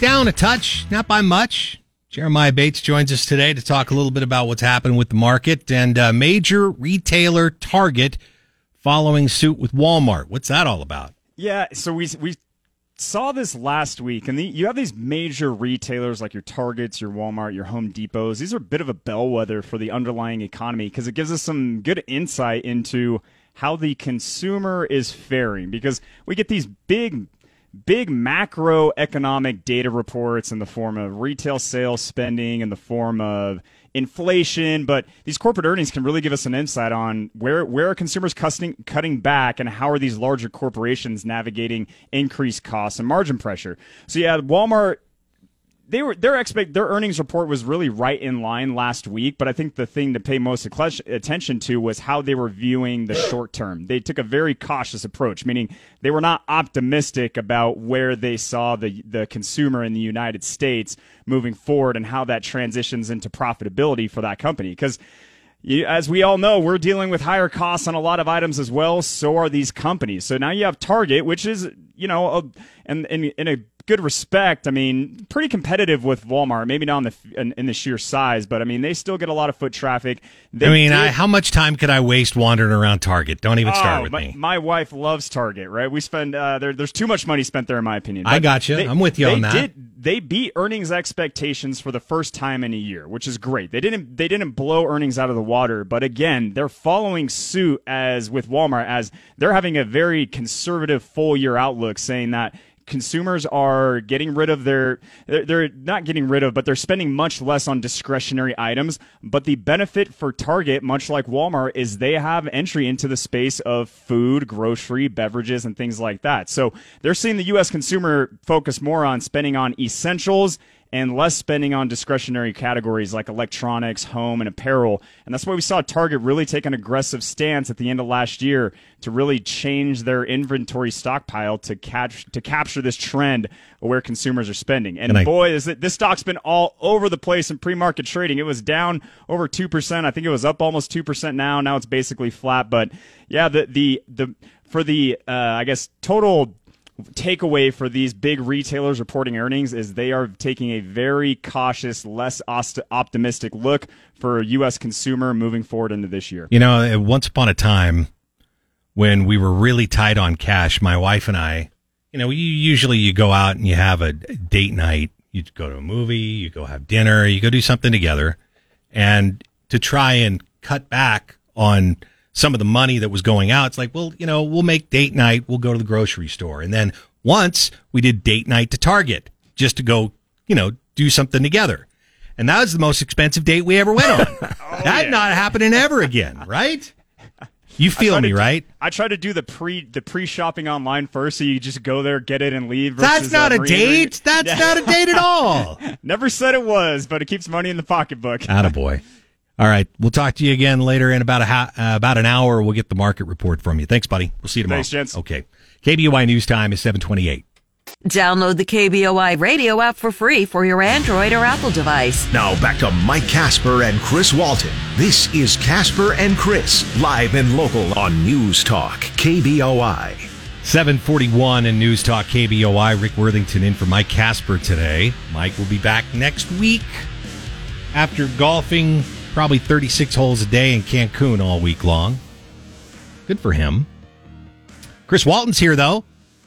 down a touch, not by much. Jeremiah Bates joins us today to talk a little bit about what's happening with the market and uh, major retailer Target following suit with Walmart. What's that all about? Yeah, so we we saw this last week, and the, you have these major retailers like your Targets, your Walmart, your Home Depots. These are a bit of a bellwether for the underlying economy because it gives us some good insight into how the consumer is faring because we get these big big macroeconomic data reports in the form of retail sales spending in the form of inflation, but these corporate earnings can really give us an insight on where where are consumers cutting cutting back and how are these larger corporations navigating increased costs and margin pressure. So yeah, Walmart they were their expect their earnings report was really right in line last week, but I think the thing to pay most attention to was how they were viewing the short term. They took a very cautious approach, meaning they were not optimistic about where they saw the the consumer in the United States moving forward and how that transitions into profitability for that company because as we all know, we're dealing with higher costs on a lot of items as well. So are these companies. So now you have Target, which is, you know, a, and in, in a good respect, I mean, pretty competitive with Walmart. Maybe not in the in, in, the sheer size, but I mean, they still get a lot of foot traffic. They I mean, I, how much time could I waste wandering around Target? Don't even start oh, with my, me. My wife loves Target. Right? We spend uh, there, there's too much money spent there, in my opinion. But I got you. They, I'm with you on that. Did, they beat earnings expectations for the first time in a year, which is great. They didn't they didn't blow earnings out of the water, but again, they're following suit as with Walmart as they're having a very conservative full year outlook saying that consumers are getting rid of their they're not getting rid of but they're spending much less on discretionary items. But the benefit for target much like walmart is they have entry into the space of food grocery beverages and things like that. So they're seeing the us consumer focus more on spending on essentials and less spending on discretionary categories like electronics, home, and apparel. And that's why we saw Target really take an aggressive stance at the end of last year to really change their inventory stockpile to catch to capture this trend of where consumers are spending. And, and I, boy, is it, this stock's been all over the place in pre-market trading. It was down over two percent. I think it was up almost two percent now. Now it's basically flat. But yeah, the the the for the uh, I guess total takeaway for these big retailers reporting earnings is they are taking a very cautious, less optimistic look for U.S. consumer moving forward into this year. You know, uh, once upon a time when we were really tight on cash, my wife and I, you know, you, usually you go out and you have a date night. You go to a movie, you go have dinner, you go do something together. And to try and cut back on – some of the money that was going out. It's like, well, you know, we'll make date night. We'll go to the grocery store. And then once we did date night to Target just to go, you know, do something together. And that was the most expensive date we ever went on. oh, that yeah. not happening ever again, right? You feel me, do, right? I try to do the pre the pre shopping online first, so you just go there, get it, and leave. That's not uh, a date. That's yeah. not a date at all. Never said it was, but it keeps money in the pocketbook. Attaboy. All right. We'll talk to you again later in about a ha- uh, about an hour. We'll get the market report from you. Thanks, buddy. We'll see you tomorrow. Thanks, gents. Okay. KBOI News Time is 728. Download the KBOI radio app for free for your Android or Apple device. Now back to Mike Casper and Chris Walton. This is Casper and Chris, live and local on News Talk, KBOI. 741 in News Talk KBOI. Rick Worthington in for Mike Casper today. Mike will be back next week after golfing probably 36 holes a day in Cancun all week long. Good for him. Chris Walton's here, though.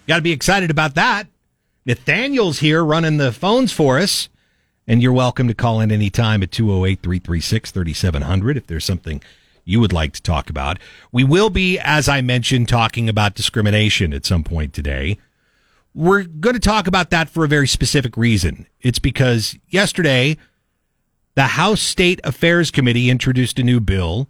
Got to be excited about that. Nathaniel's here running the phones for us. And you're welcome to call in anytime at 208 336 3700 if there's something you would like to talk about. We will be, as I mentioned, talking about discrimination at some point today. We're going to talk about that for a very specific reason. It's because yesterday the House State Affairs Committee introduced a new bill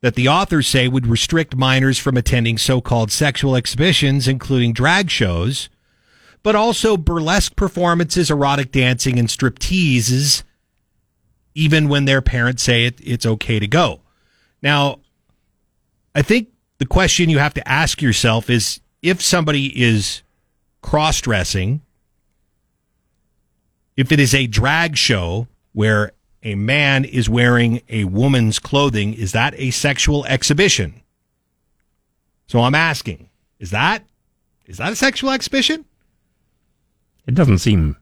that the authors say would restrict minors from attending so called sexual exhibitions, including drag shows, but also burlesque performances, erotic dancing, and stripteases, even when their parents say it, it's okay to go. Now, I think the question you have to ask yourself is if somebody is cross dressing, if it is a drag show, where a man is wearing a woman's clothing, is that a sexual exhibition? So I'm asking, Is that is that a sexual exhibition? It doesn't seem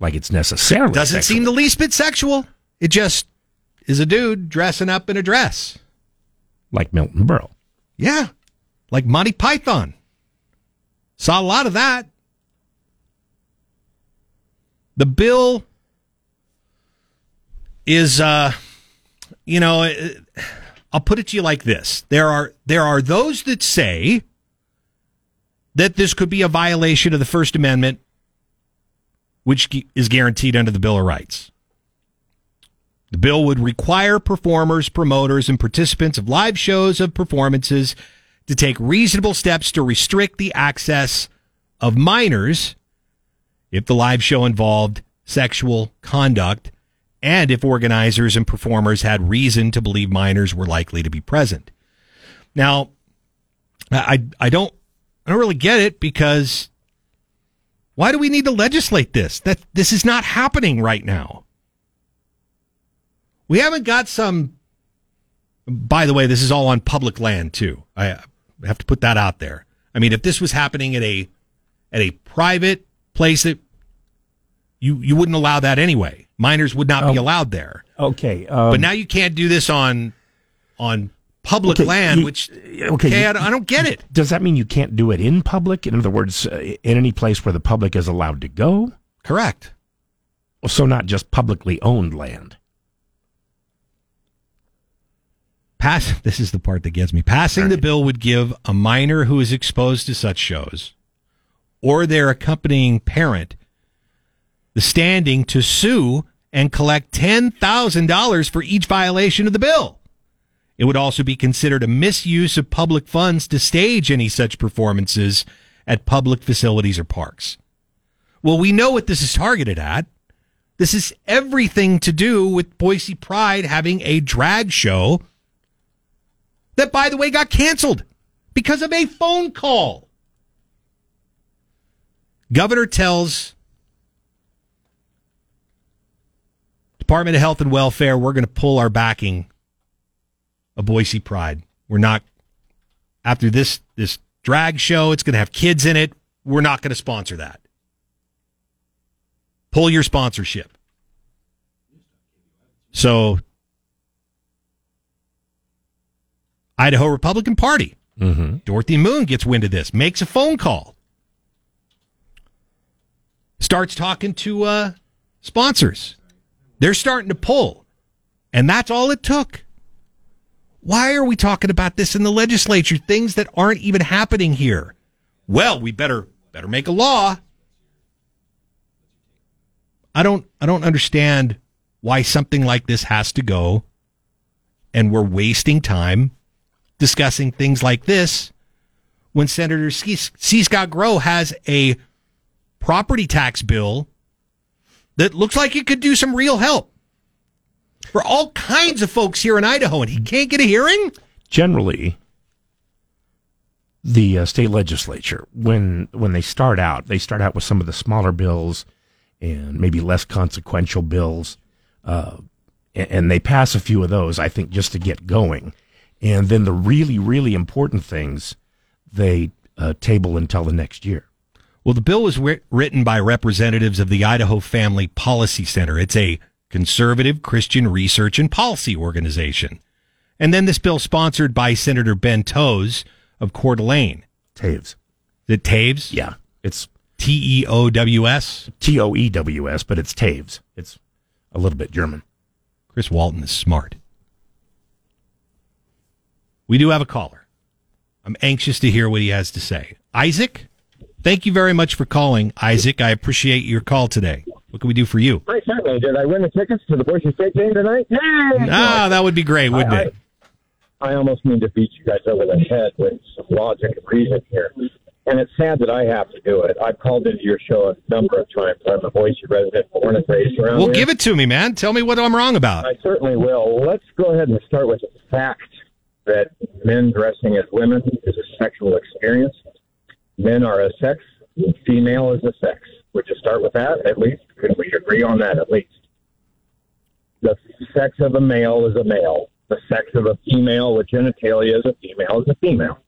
like it's necessarily. Doesn't sexual. seem the least bit sexual. It just is a dude dressing up in a dress. like Milton Berle. Yeah. Like Monty Python. Saw a lot of that. The bill is uh you know, I'll put it to you like this. There are there are those that say that this could be a violation of the First Amendment which is guaranteed under the Bill of Rights. The bill would require performers, promoters, and participants of live shows of performances to take reasonable steps to restrict the access of minors if the live show involved sexual conduct and if organizers and performers had reason to believe minors were likely to be present. Now, I I don't I don't really get it because why do we need to legislate this? That this is not happening right now. We haven't got some. By the way, this is all on public land too. I have to put that out there. I mean, if this was happening at a at a private place that you you wouldn't allow that anyway. Minors would not be Oh. allowed there. Okay, um, but now you can't do this on on public Okay, land, you- which okay, you- I, don't, I don't get it. Does that mean you can't do it in public? In other words, uh, in any place where the public is allowed to go? Correct. So not just publicly owned land. Pass. This is the part that gets me. Passing the bill would give a minor who is exposed to such shows or their accompanying parent the standing to sue and collect $10,000 for each violation of the bill. It would also be considered a misuse of public funds to stage any such performances at public facilities or parks. Well, we know what this is targeted at. This is everything to do with Boise Pride having a drag show that, by the way, got canceled because of a phone call. Governor tells Department of Health and Welfare, we're going to pull our backing of Boise Pride. We're not after this this drag show. It's going to have kids in it. We're not going to sponsor that. Pull your sponsorship. So, Idaho Republican Party, Mm-hmm. Dorothy Moon gets wind of this, makes a phone call, starts talking to uh, sponsors. They're starting to pull, and that's all it took. Why are we talking about this in the legislature? Things that aren't even happening here. Well, we better better make a law. I don't I don't understand why something like this has to go and we're wasting time discussing things like this when Senator C. Scott Grow has a property tax bill that looks like it could do some real help for all kinds of folks here in Idaho, and he can't get a hearing? Generally, the uh, state legislature, when when they start out, they start out with some of the smaller bills and maybe less consequential bills, uh, and, and they pass a few of those, I think, just to get going. And then the really, really important things they uh, table until the next year. Well, the bill was writ- written by representatives of the Idaho Family Policy Center. It's a conservative Christian research and policy organization. And then this bill sponsored by Senator Ben Toews of Coeur d'Alene. Taves. Is it Taves? Yeah, it's T E O W S. T O E W S, but it's Taves. It's a little bit German. Chris Walton is smart. We do have a caller. I'm anxious to hear what he has to say. Isaac, thank you very much for calling. Isaac, I appreciate your call today. What can we do for you? Hi, certainly. Did I win the tickets to the Boise State game tonight? Yay! Ah, that would be great, wouldn't I, it? I, I almost mean to beat you guys over the head with some logic and reason here. And it's sad that I have to do it. I've called into your show a number of times. I'm a Boise resident, born and raised around Well, here. give it to me, man. Tell me what I'm wrong about. I certainly will. Let's go ahead and start with the fact that men dressing as women is a sexual experience. Men are a sex, female is a sex. Would you start with that at least? Could we agree on that at least? The sex of a male is a male. The sex of a female with genitalia is a female is a female.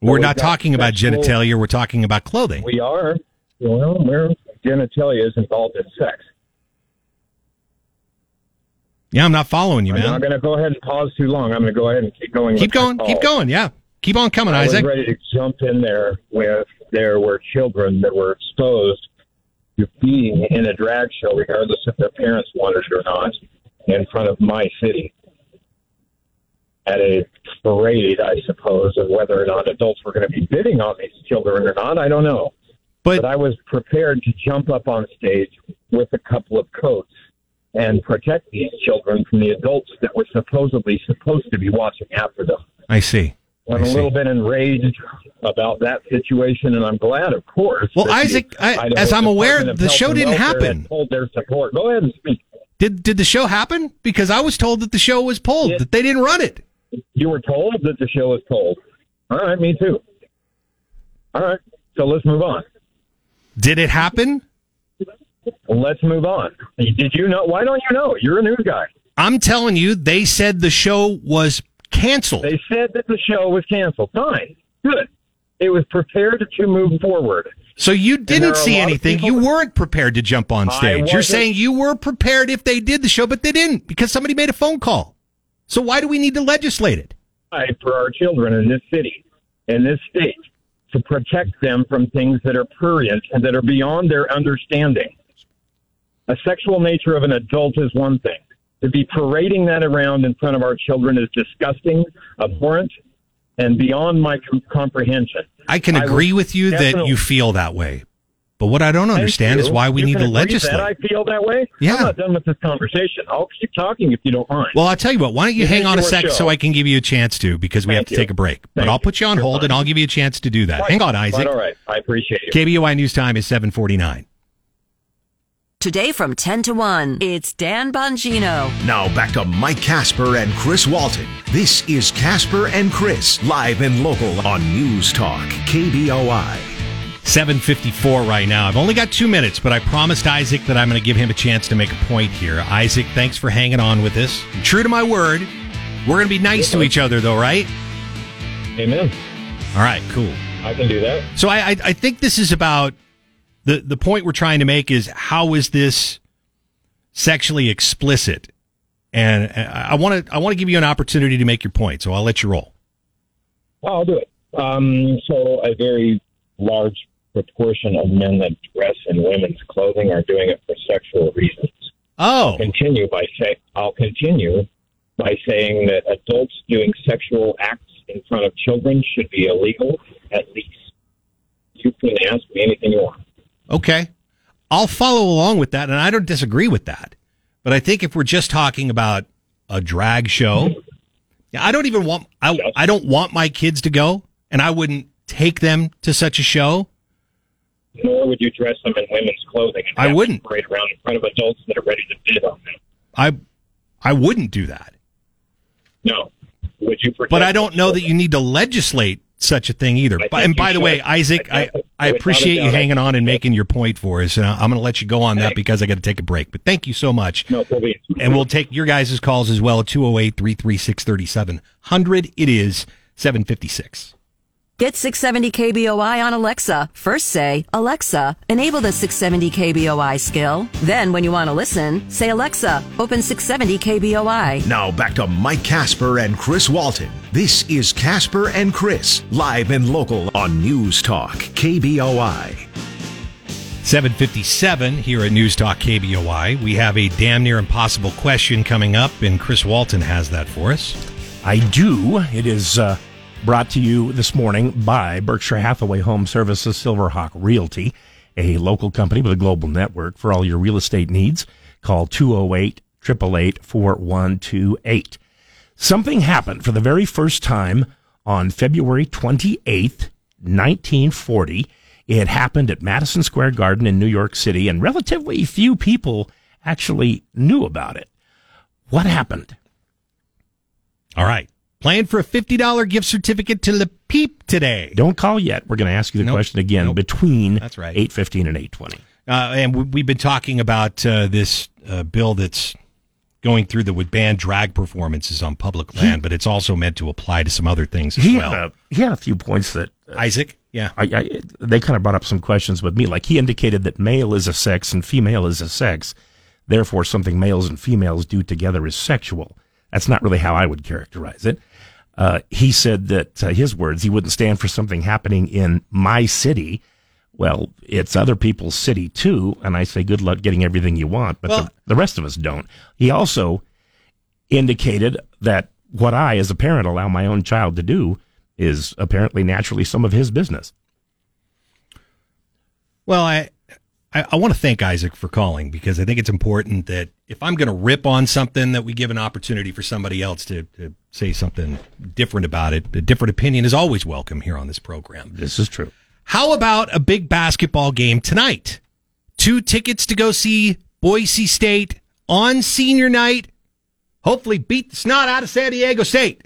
We're not talking about sexual- genitalia. We're talking about clothing. We are. Well, where genitalia is involved in sex. Yeah, I'm not following you, man. I'm not going to go ahead and pause too long. I'm going to go ahead and keep going. Keep going. Keep going. Yeah. Keep on coming, I Isaac. was ready to jump in there with there were children that were exposed to being in a drag show, regardless if their parents wanted it or not, in front of my city at a parade, I suppose, of whether or not adults were going to be bidding on these children or not. I don't know. But, I was prepared to jump up on stage with a couple of coats and protect these children from the adults that were supposedly supposed to be watching after them. I see. I'm a little bit enraged about that situation, and I'm glad, of course. Well, Isaac, I- as I'm aware, the Health show didn't happen. Told their support. Go ahead and speak. Did did the show happen? Because I was told that the show was pulled, that they didn't run it. You were told that the show was pulled. All right, me too. All right, so let's move on. Did it happen? Let's move on. Did you know? Why don't you know? You're a news guy. I'm telling you, they said the show was canceled. They said that the show was canceled. Fine, good. It was prepared to move forward. So you didn't see anything. You weren't prepared to jump on stage. You're saying you were prepared if they did the show, but they didn't because somebody made a phone call. So why do we need to legislate it? for our children in this city, in this state, to protect them from things that are prurient and that are beyond their understanding. A sexual nature of an adult is one thing. To be parading that around in front of our children is disgusting, abhorrent, and beyond my com- comprehension. I can agree would with you that you feel that way. But what I don't understand is why we You need to legislate. That I feel that way. Yeah. I'm not done with this conversation. I'll keep talking if you don't mind. Well, I'll tell you what. Why don't you It hang on a sec show. so I can give you a chance to because we have to you. take a break. but I'll put you on You're hold fine. and I'll give you a chance to do that. Hang on, Isaac. Quite all right. I appreciate you. KBOI news time is 749. Today from 10 to 1, it's Dan Bongino. Now back to Mike Casper and Chris Walton. This is Casper and Chris, live and local on News Talk, KBOI. 754 right now. I've only got two minutes, but I promised Isaac that I'm going to give him a chance to make a point here. Isaac, thanks for hanging on with us. True to my word, we're going to be nice to each other, though, right? Amen. All right, cool. I can do that. So I, I, I think this is about the the point we're trying to make is how is this sexually explicit? And I want to I want to give you an opportunity to make your point. So I'll let you roll. I'll do it. Um, so a very large proportion of men that dress in women's clothing are doing it for sexual reasons. Oh, Continue by say I'll continue by saying that adults doing sexual acts in front of children should be illegal at least. You can ask me anything you want. Okay. I'll follow along with that, and I don't disagree with that. But I think if we're just talking about a drag show, I don't even want I, I don't want my kids to go, and I wouldn't take them to such a show. Nor would you dress them in women's clothing. I wouldn't. parade around in front of adults that are ready to bid on them. I I wouldn't do that. No. Would you But I don't know that you need to legislate such a thing either. But- And by the way. Isaac, I I, I appreciate you hanging on and making your point for us. And I'm going to let you go on that because I got to take a break. But thank you so much. No. And we'll take your guys' calls as well at 208 336 3700. It is 756. Get 670 KBOI on Alexa. First say, Alexa, enable the 670 KBOI skill. Then, when you want to listen, say, Alexa, open 670 KBOI. Now back to Mike Casper and Chris Walton. This is Casper and Chris, live and local on News Talk, KBOI. 757 here at News Talk KBOI. We have a damn near impossible question coming up, and Chris Walton has that for us. I do. It is uh, brought to you this morning by Berkshire Hathaway Home Services Silverhawk Realty, a local company with a global network for all your real estate needs. Call 208 888 4128. Something happened for the very first time on February 28th, 1940. It happened at Madison Square Garden in New York City, and relatively few people actually knew about it. What happened? All right. Playing for a $50 gift certificate to Le Peep today. Don't call yet. We're going to ask you the Nope. question again Nope. between That's right. 8.15 and 8.20. Uh, and we, we've been talking about uh, this uh, bill that's going through that would ban drag performances on public land, but it's also meant to apply to some other things as He well. had, a, he had a few points that uh, Isaac, yeah. I, I, they kind of brought up some questions with me. Like he indicated that male is a sex and female is a sex. Therefore, something males and females do together is sexual. That's not really how I would characterize it. Uh, he said that, uh, his words, he wouldn't stand for something happening in my city. Well, it's other people's city too. And I say, good luck getting everything you want. But Well- the, the rest of us don't. He also indicated that what I, as a parent, allow my own child to do is apparently naturally some of his business. Well, I, I, I want to thank Isaac for calling because I think it's important that if I'm going to rip on something, that we give an opportunity for somebody else to, to say something different about it. A different opinion is always welcome here on this program. This is true. How about a big basketball game tonight? Two tickets to go see Boise State on senior night. Hopefully, beat the snot out of San Diego State.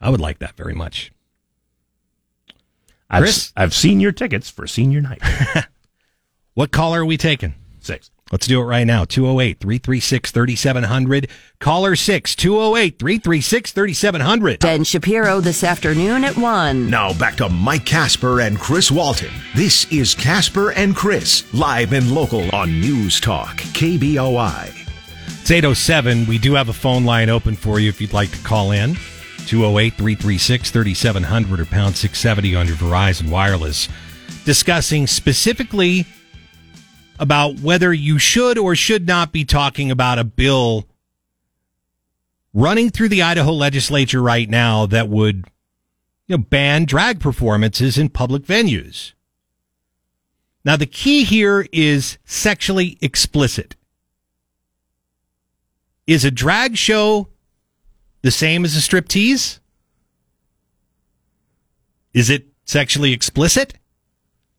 I would like that very much. I've, Chris? I've seen your tickets for senior night. What caller are we taking? Six. Let's do it right now. 208 336 3700. Caller 6 208 336 3700. Ben Shapiro this afternoon at 1. Now back to Mike Casper and Chris Walton. This is Casper and Chris, live and local on News Talk, KBOI. It's 807. We do have a phone line open for you if you'd like to call in. 208 336 3700 or pound 670 on your Verizon Wireless. Discussing specifically about whether you should or should not be talking about a bill running through the Idaho legislature right now that would you know, ban drag performances in public venues. Now, the key here is sexually explicit. Is a drag show the same as a striptease? Is it sexually explicit?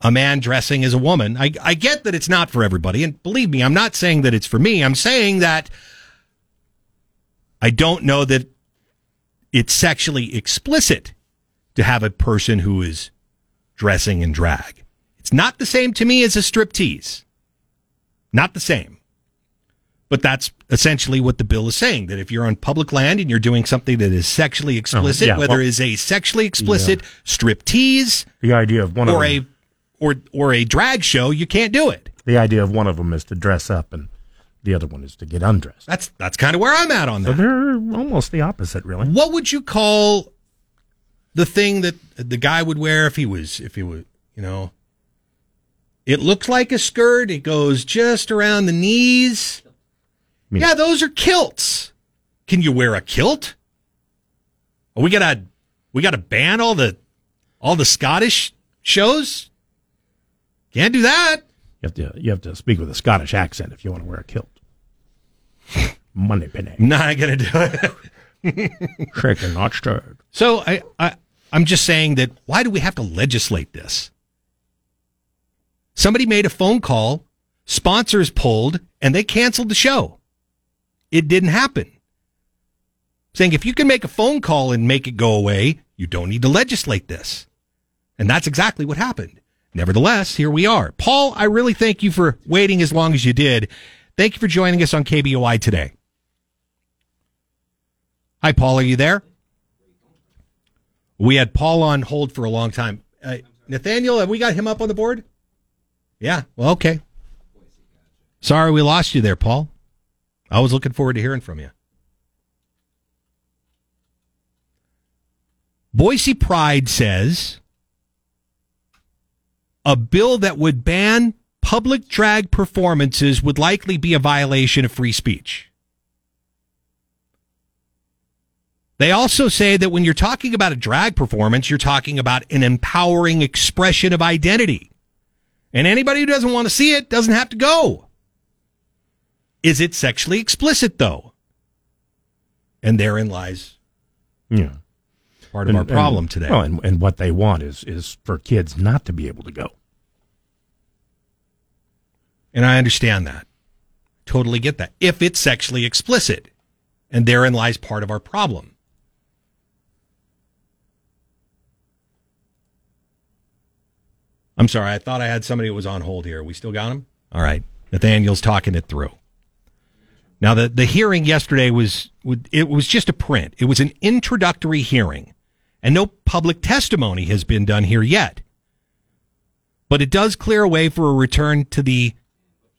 A man dressing as a woman. I, I get that it's not for everybody. And believe me, I'm not saying that it's for me. I'm saying that I don't know that it's sexually explicit to have a person who is dressing in drag. It's not the same to me as a striptease. Not the same. But that's essentially what the bill is saying that if you're on public land and you're doing something that is sexually uh-huh. explicit, yeah, whether well- it's a sexually explicit striptease The idea of one or of a or or a drag show, you can't do it. the idea of one of them is to dress up and the other one is to get undressed. That's that's kind of where I'm at on So that. they're almost the opposite, really. What would you call the thing that the guy would wear if he was if he was, you know, it looks like a skirt, it goes just around the knees. mean- yeah, those are kilts. Can you wear a kilt? Are we gotta we gotta ban all the all the Scottish shows? Can't do that. You have to you have to speak with a Scottish accent if you want to wear a kilt. Moneypenny. Not gonna do it. Shaken, not stirred. So I, I I'm just saying that why do we have to legislate this? Somebody made a phone call, sponsors pulled, and they canceled the show. It didn't happen. Saying if you can make a phone call and make it go away, you don't need to legislate this. And that's exactly what happened. Nevertheless, here we are. Paul, I really thank you for waiting as long as you did. Thank you for joining us on KBOI today. Hi, Paul. Are you there? We had Paul on hold for a long time. Uh, Nathaniel, have we got him up on the board? Yeah. Well, okay. Sorry we lost you there, Paul. I was looking forward to hearing from you. Boise Pride says a bill that would ban public drag performances would likely be a violation of free speech. They also say that when you're talking about a drag performance, you're talking about an empowering expression of identity. And anybody who doesn't want to see it doesn't have to go. Is it sexually explicit, though? And therein lies Yeah. Part of our problem today. Well, and, and what they want is is for kids not to be able to go. And I understand that. Totally get that. If it's sexually explicit. And therein lies part of our problem. I'm sorry. I thought I had somebody who was on hold here. We still got him? All right. Nathaniel's talking it through. Now, the, the hearing yesterday was, it was just a print. It was an introductory hearing and no public testimony has been done here yet. But it does clear a way for a return to the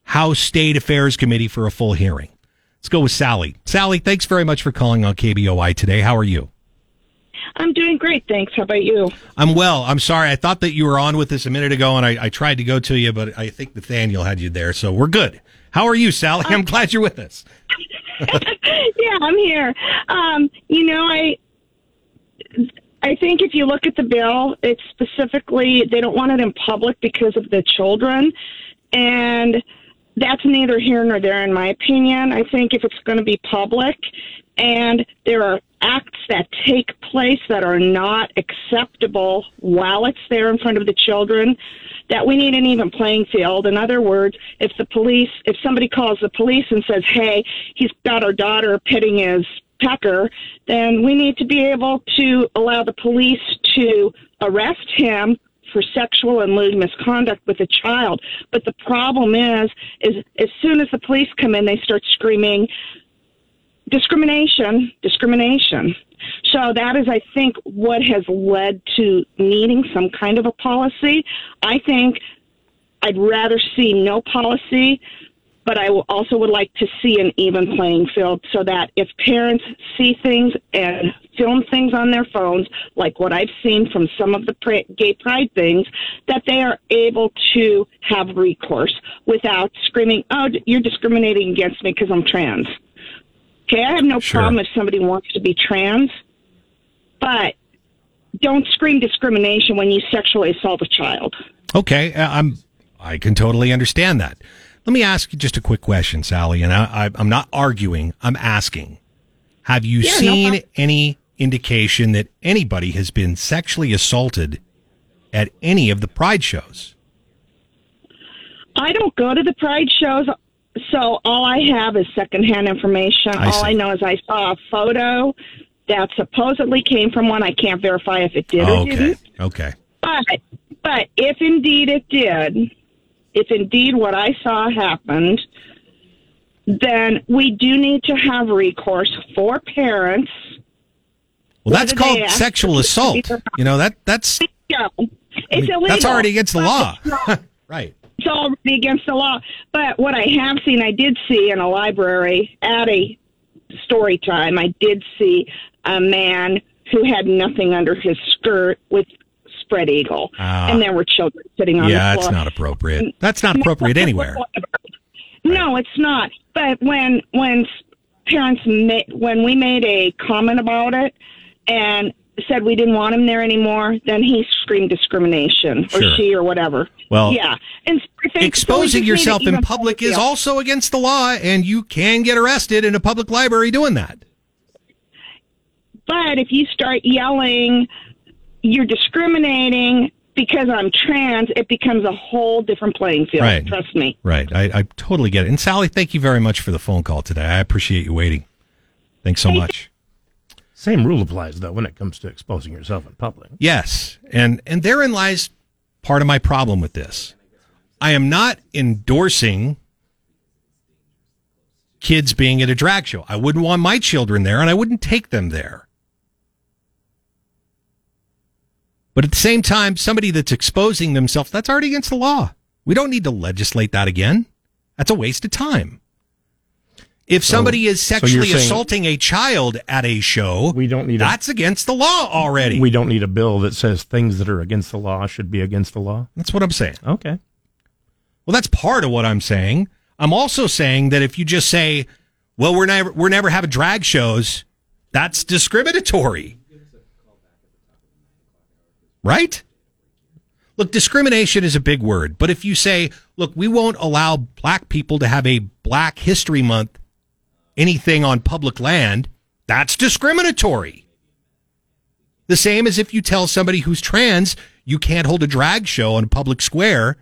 House State Affairs Committee for a full hearing. Let's go with Sally. Sally, thanks very much for calling on KBOI today. How are you? I'm doing great, thanks. How about you? I'm well. I'm sorry. I thought that you were on with us a minute ago, and I, I tried to go to you, but I think Nathaniel had you there, so we're good. How are you, Sally? I'm glad you're with us. yeah, I'm here. Um, you know, I I think if you look at the bill, it's specifically they don't want it in public because of the children, and that's neither here nor there in my opinion. I think if it's going to be public, and there are acts that take place that are not acceptable while it's there in front of the children, that we need an even playing field. In other words, if the police, if somebody calls the police and says, "Hey, he's got our daughter petting his pecker," then we need to be able to allow the police to arrest him for sexual and lewd misconduct with a child. But the problem is, is as soon as the police come in, they start screaming, discrimination, discrimination. So that is, I think, what has led to needing some kind of a policy. I think I'd rather see no policy, but I also would like to see an even playing field so that if parents see things and film things on their phones, like what I've seen from some of the gay pride things, that they are able to have recourse without screaming, oh, you're discriminating against me because I'm trans. Okay, I have no sure. problem if somebody wants to be trans, but don't scream discrimination when you sexually assault a child. Okay, uh, I'm I can totally understand that. Let me ask you just a quick question, Sally, and I, am not arguing. I'm asking: Have you yeah, seen no any indication that anybody has been sexually assaulted at any of the Pride shows? I don't go to the Pride shows. So all I have is secondhand information. I all. I know is I saw a photo that supposedly came from one. I can't verify if it did or okay. didn't. Okay. But but if indeed it did, if indeed what I saw happened, then we do need to have recourse for parents. Well, that's called sexual assault. You know that that's. Yeah. It's I mean, illegal. That's already against the law. right it's already against the law. But what I have seen, I did see in a library at a story time, I did see a man who had nothing under his skirt with spread eagle, uh, and there were children sitting on yeah, the floor. that's not appropriate. That's not appropriate anywhere. No, it's not. But when when parents ma- when we made a comment about it, and said we didn't want him there anymore, then he screamed discrimination or sure. she or whatever. Well, yeah, and exposing so yourself in public is also against the law, and you can get arrested in a public library doing that. But if you start yelling, you're discriminating because I'm trans, it becomes a whole different playing field. Right. Trust me. Right. I, I totally get it. And Sally, thank you very much for the phone call today. I appreciate you waiting. Thanks so much. Same rule applies though when it comes to exposing yourself in public. Yes, and and therein lies part of my problem with this. I am not endorsing kids being at a drag show. I wouldn't want my children there, and I wouldn't take them there. But at the same time, somebody that's exposing themselves, that's already against the law. We don't need to legislate that again. That's a waste of time. If somebody so, is sexually so assaulting a child at a show, we don't need that's a, against the law already. We don't need a bill that says things that are against the law should be against the law. That's what I'm saying. Okay. Well, that's part of what I'm saying. I'm also saying that if you just say, "Well, we're never we're never having drag shows," that's discriminatory. Right? Look, discrimination is a big word, but if you say, "Look, we won't allow black people to have a Black History Month anything on public land, that's discriminatory. The same as if you tell somebody who's trans you can't hold a drag show on a public square.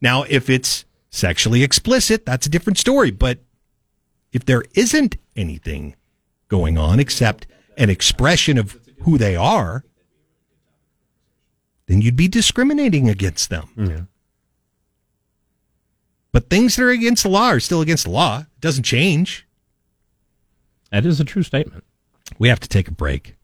Now, if it's sexually explicit, that's a different story. But if there isn't anything going on except an expression of who they are, then you'd be discriminating against them. Yeah. But things that are against the law are still against the law. It doesn't change. That is a true statement. We have to take a break.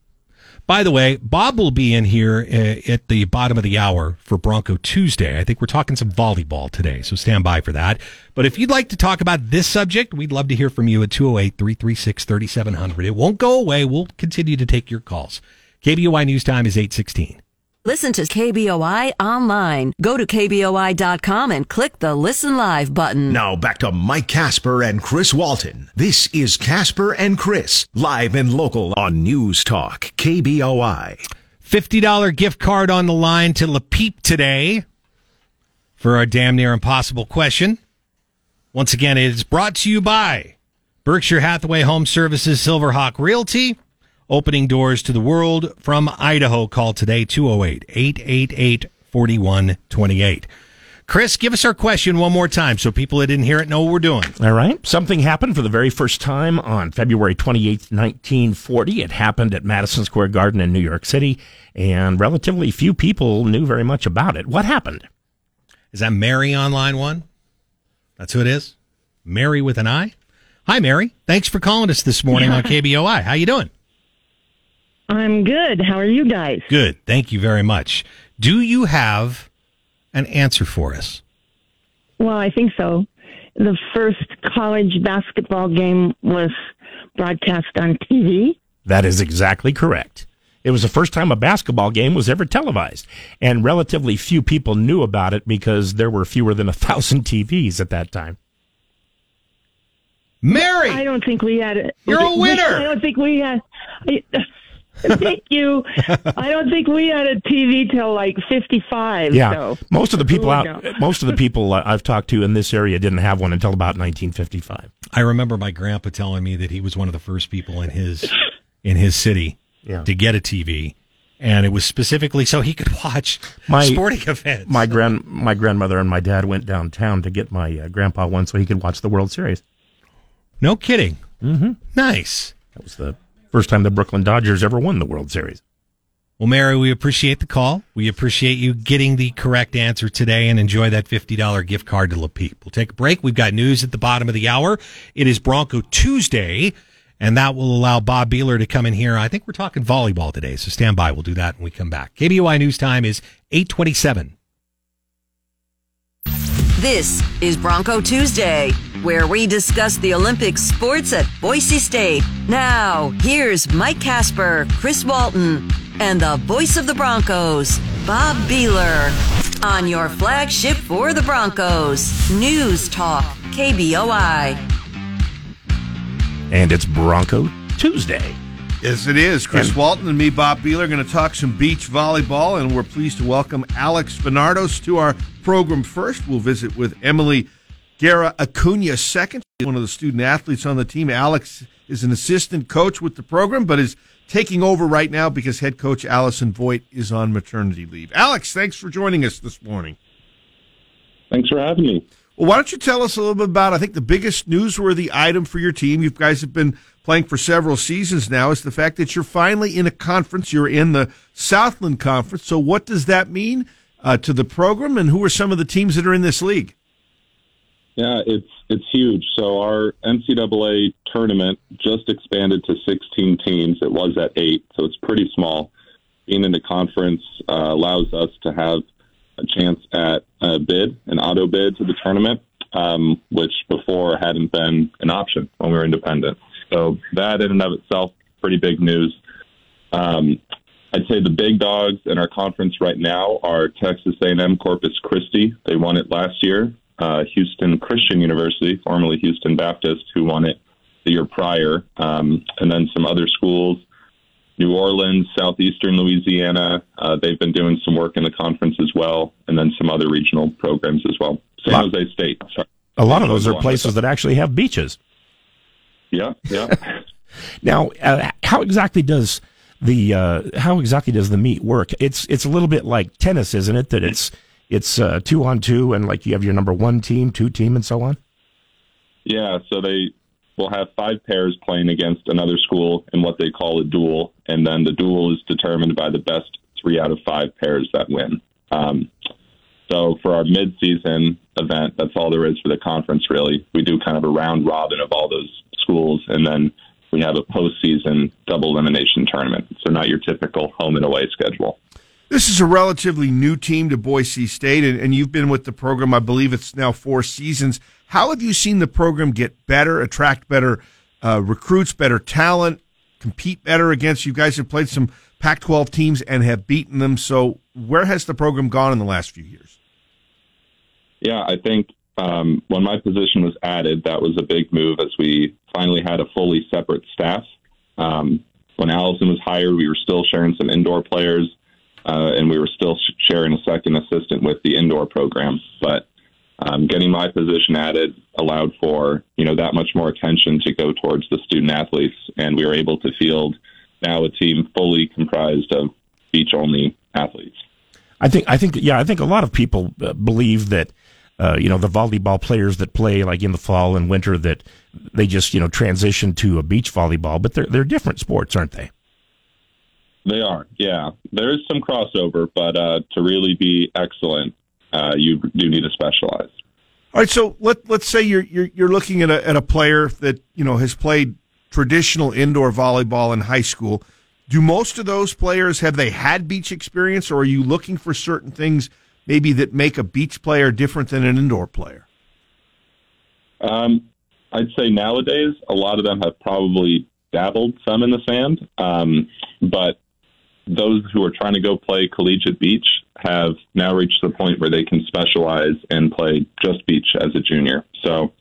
By the way, Bob will be in here uh, at the bottom of the hour for Bronco Tuesday. I think we're talking some volleyball today, so stand by for that. But if you'd like to talk about this subject, we'd love to hear from you at 208 336 3700. It won't go away. We'll continue to take your calls. KBOI News Time is 816. Listen to KBOI online. Go to KBOI.com and click the Listen Live button. Now back to Mike Casper and Chris Walton. This is Casper and Chris, live and local on News Talk, KBOI. $50 gift card on the line to Le Peep today for our damn near impossible question. Once again, it is brought to you by Berkshire Hathaway Home Services Silverhawk Realty. Opening doors to the world from Idaho. Call today 208 888 4128. Chris, give us our question one more time so people that didn't hear it know what we're doing. All right. Something happened for the very first time on February 28th, 1940. It happened at Madison Square Garden in New York City, and relatively few people knew very much about it. What happened? Is that Mary on line one? That's who it is? Mary with an I? Hi, Mary. Thanks for calling us this morning on KBOI. How you doing? I'm good. How are you guys? Good. Thank you very much. Do you have an answer for us? Well, I think so. The first college basketball game was broadcast on TV. That is exactly correct. It was the first time a basketball game was ever televised, and relatively few people knew about it because there were fewer than a thousand TVs at that time. Mary, I don't think we had it. You're a winner. I don't think we had. I, Thank you. I don't think we had a TV till like fifty-five. Yeah, so. most of the people Ooh, out, no. most of the people I've talked to in this area didn't have one until about 1955. I remember my grandpa telling me that he was one of the first people in his in his city Yeah. to get a TV, and it was specifically so he could watch My sporting events. My grand, my grandmother and my dad went downtown to get my uh, grandpa one so he could watch the World Series. No kidding. Mm-hmm. Nice. That was the first time the Brooklyn Dodgers ever won the World Series. Well, Mary, we appreciate the call. We appreciate you getting the correct answer today and enjoy that $50 gift card to Le Peep. We'll take a break. We've got news at the bottom of the hour. It is Bronco Tuesday, and that will allow Bob Behler to come in here. I think we're talking volleyball today, so stand by. We'll do that when we come back. KBOI News Time is 827. This is Bronco Tuesday, Mm-hmm. where we discuss the Olympic sports at Boise State. Now, here's Mike Casper, Chris Walton, and the voice of the Broncos, Bob Behler, on your flagship for the Broncos, News Talk, KBOI. And it's Bronco Tuesday. Yes, it is. Chris And- Walton and me, Bob Behler, are going to talk some beach volleyball, and we're pleased to welcome Alex Bernardos to our program first. We'll visit with Emily Guerra Acuna second, one of the student athletes on the team. Alex is an assistant coach with the program, but is taking over right now because head coach Allison Voigt is on maternity leave. Alex, thanks for joining us this morning. Thanks for having me. Well, why don't you tell us a little bit about, I think, the biggest newsworthy item for your team? You guys have been playing for several seasons now, is the fact that you're finally in a conference. You're in the Southland Conference. So, what does that mean uh, to the program, and who are some of the teams that are in this league? Yeah, it's it's huge. So our NCAA tournament just expanded to 16 teams. It was at eight, so it's pretty small. Being in the conference uh, allows us to have a chance at a bid, an auto bid to the tournament, um, which before hadn't been an option when we were independent. So that in and of itself, pretty big news. Um, I'd say the big dogs in our conference right now are Texas A&M Corpus Christi. They won it last year. Uh, Houston Christian University, formerly Houston Baptist, who won it the year prior, um, and then some other schools. New Orleans, southeastern Louisiana. Uh, they've been doing some work in the conference as well, and then some other regional programs as well. San Lot- Jose State. Sorry. A lot of those are places that actually have beaches. Yeah, yeah. Now, uh, how exactly does the uh, how exactly does the meet work? It's it's a little bit like tennis, isn't it? That it's it's uh, two on two, and like you have your number one team, two team, and so on. Yeah, so they will have five pairs playing against another school in what they call a duel, and then the duel is determined by the best three out of five pairs that win. Um, so for our mid-season event, that's all there is for the conference. Really, we do kind of a round robin of all those schools, and then we we have a postseason double elimination tournament. So not your typical home and away schedule. This is a relatively new team to Boise State, and, and you've been with the program, I believe it's now four seasons. How have you seen the program get better, attract better uh, recruits, better talent, compete better against? You guys have played some Pac 12 teams and have beaten them. So, where has the program gone in the last few years? Yeah, I think um, when my position was added, that was a big move as we finally had a fully separate staff. Um, when Allison was hired, we were still sharing some indoor players, uh, and we were still sharing a second assistant with the indoor program. But um, getting my position added allowed for you know that much more attention to go towards the student athletes, and we were able to field now a team fully comprised of beach only athletes. I think I think yeah I think a lot of people uh, believe that uh, you know the volleyball players that play like in the fall and winter that they just you know transition to a beach volleyball, but they're they're different sports, aren't they? They are, yeah. There is some crossover, but uh, to really be excellent, uh, you do need to specialize. All right, so let let's say you're you're, you're looking at a at a player that you know has played traditional indoor volleyball in high school. Do most of those players have they had beach experience, or are you looking for certain things maybe that make a beach player different than an indoor player? Um, I'd say nowadays a lot of them have probably dabbled some in the sand, um, but those who are trying to go play collegiate beach have now reached the point where they can specialize and play just beach as a junior. So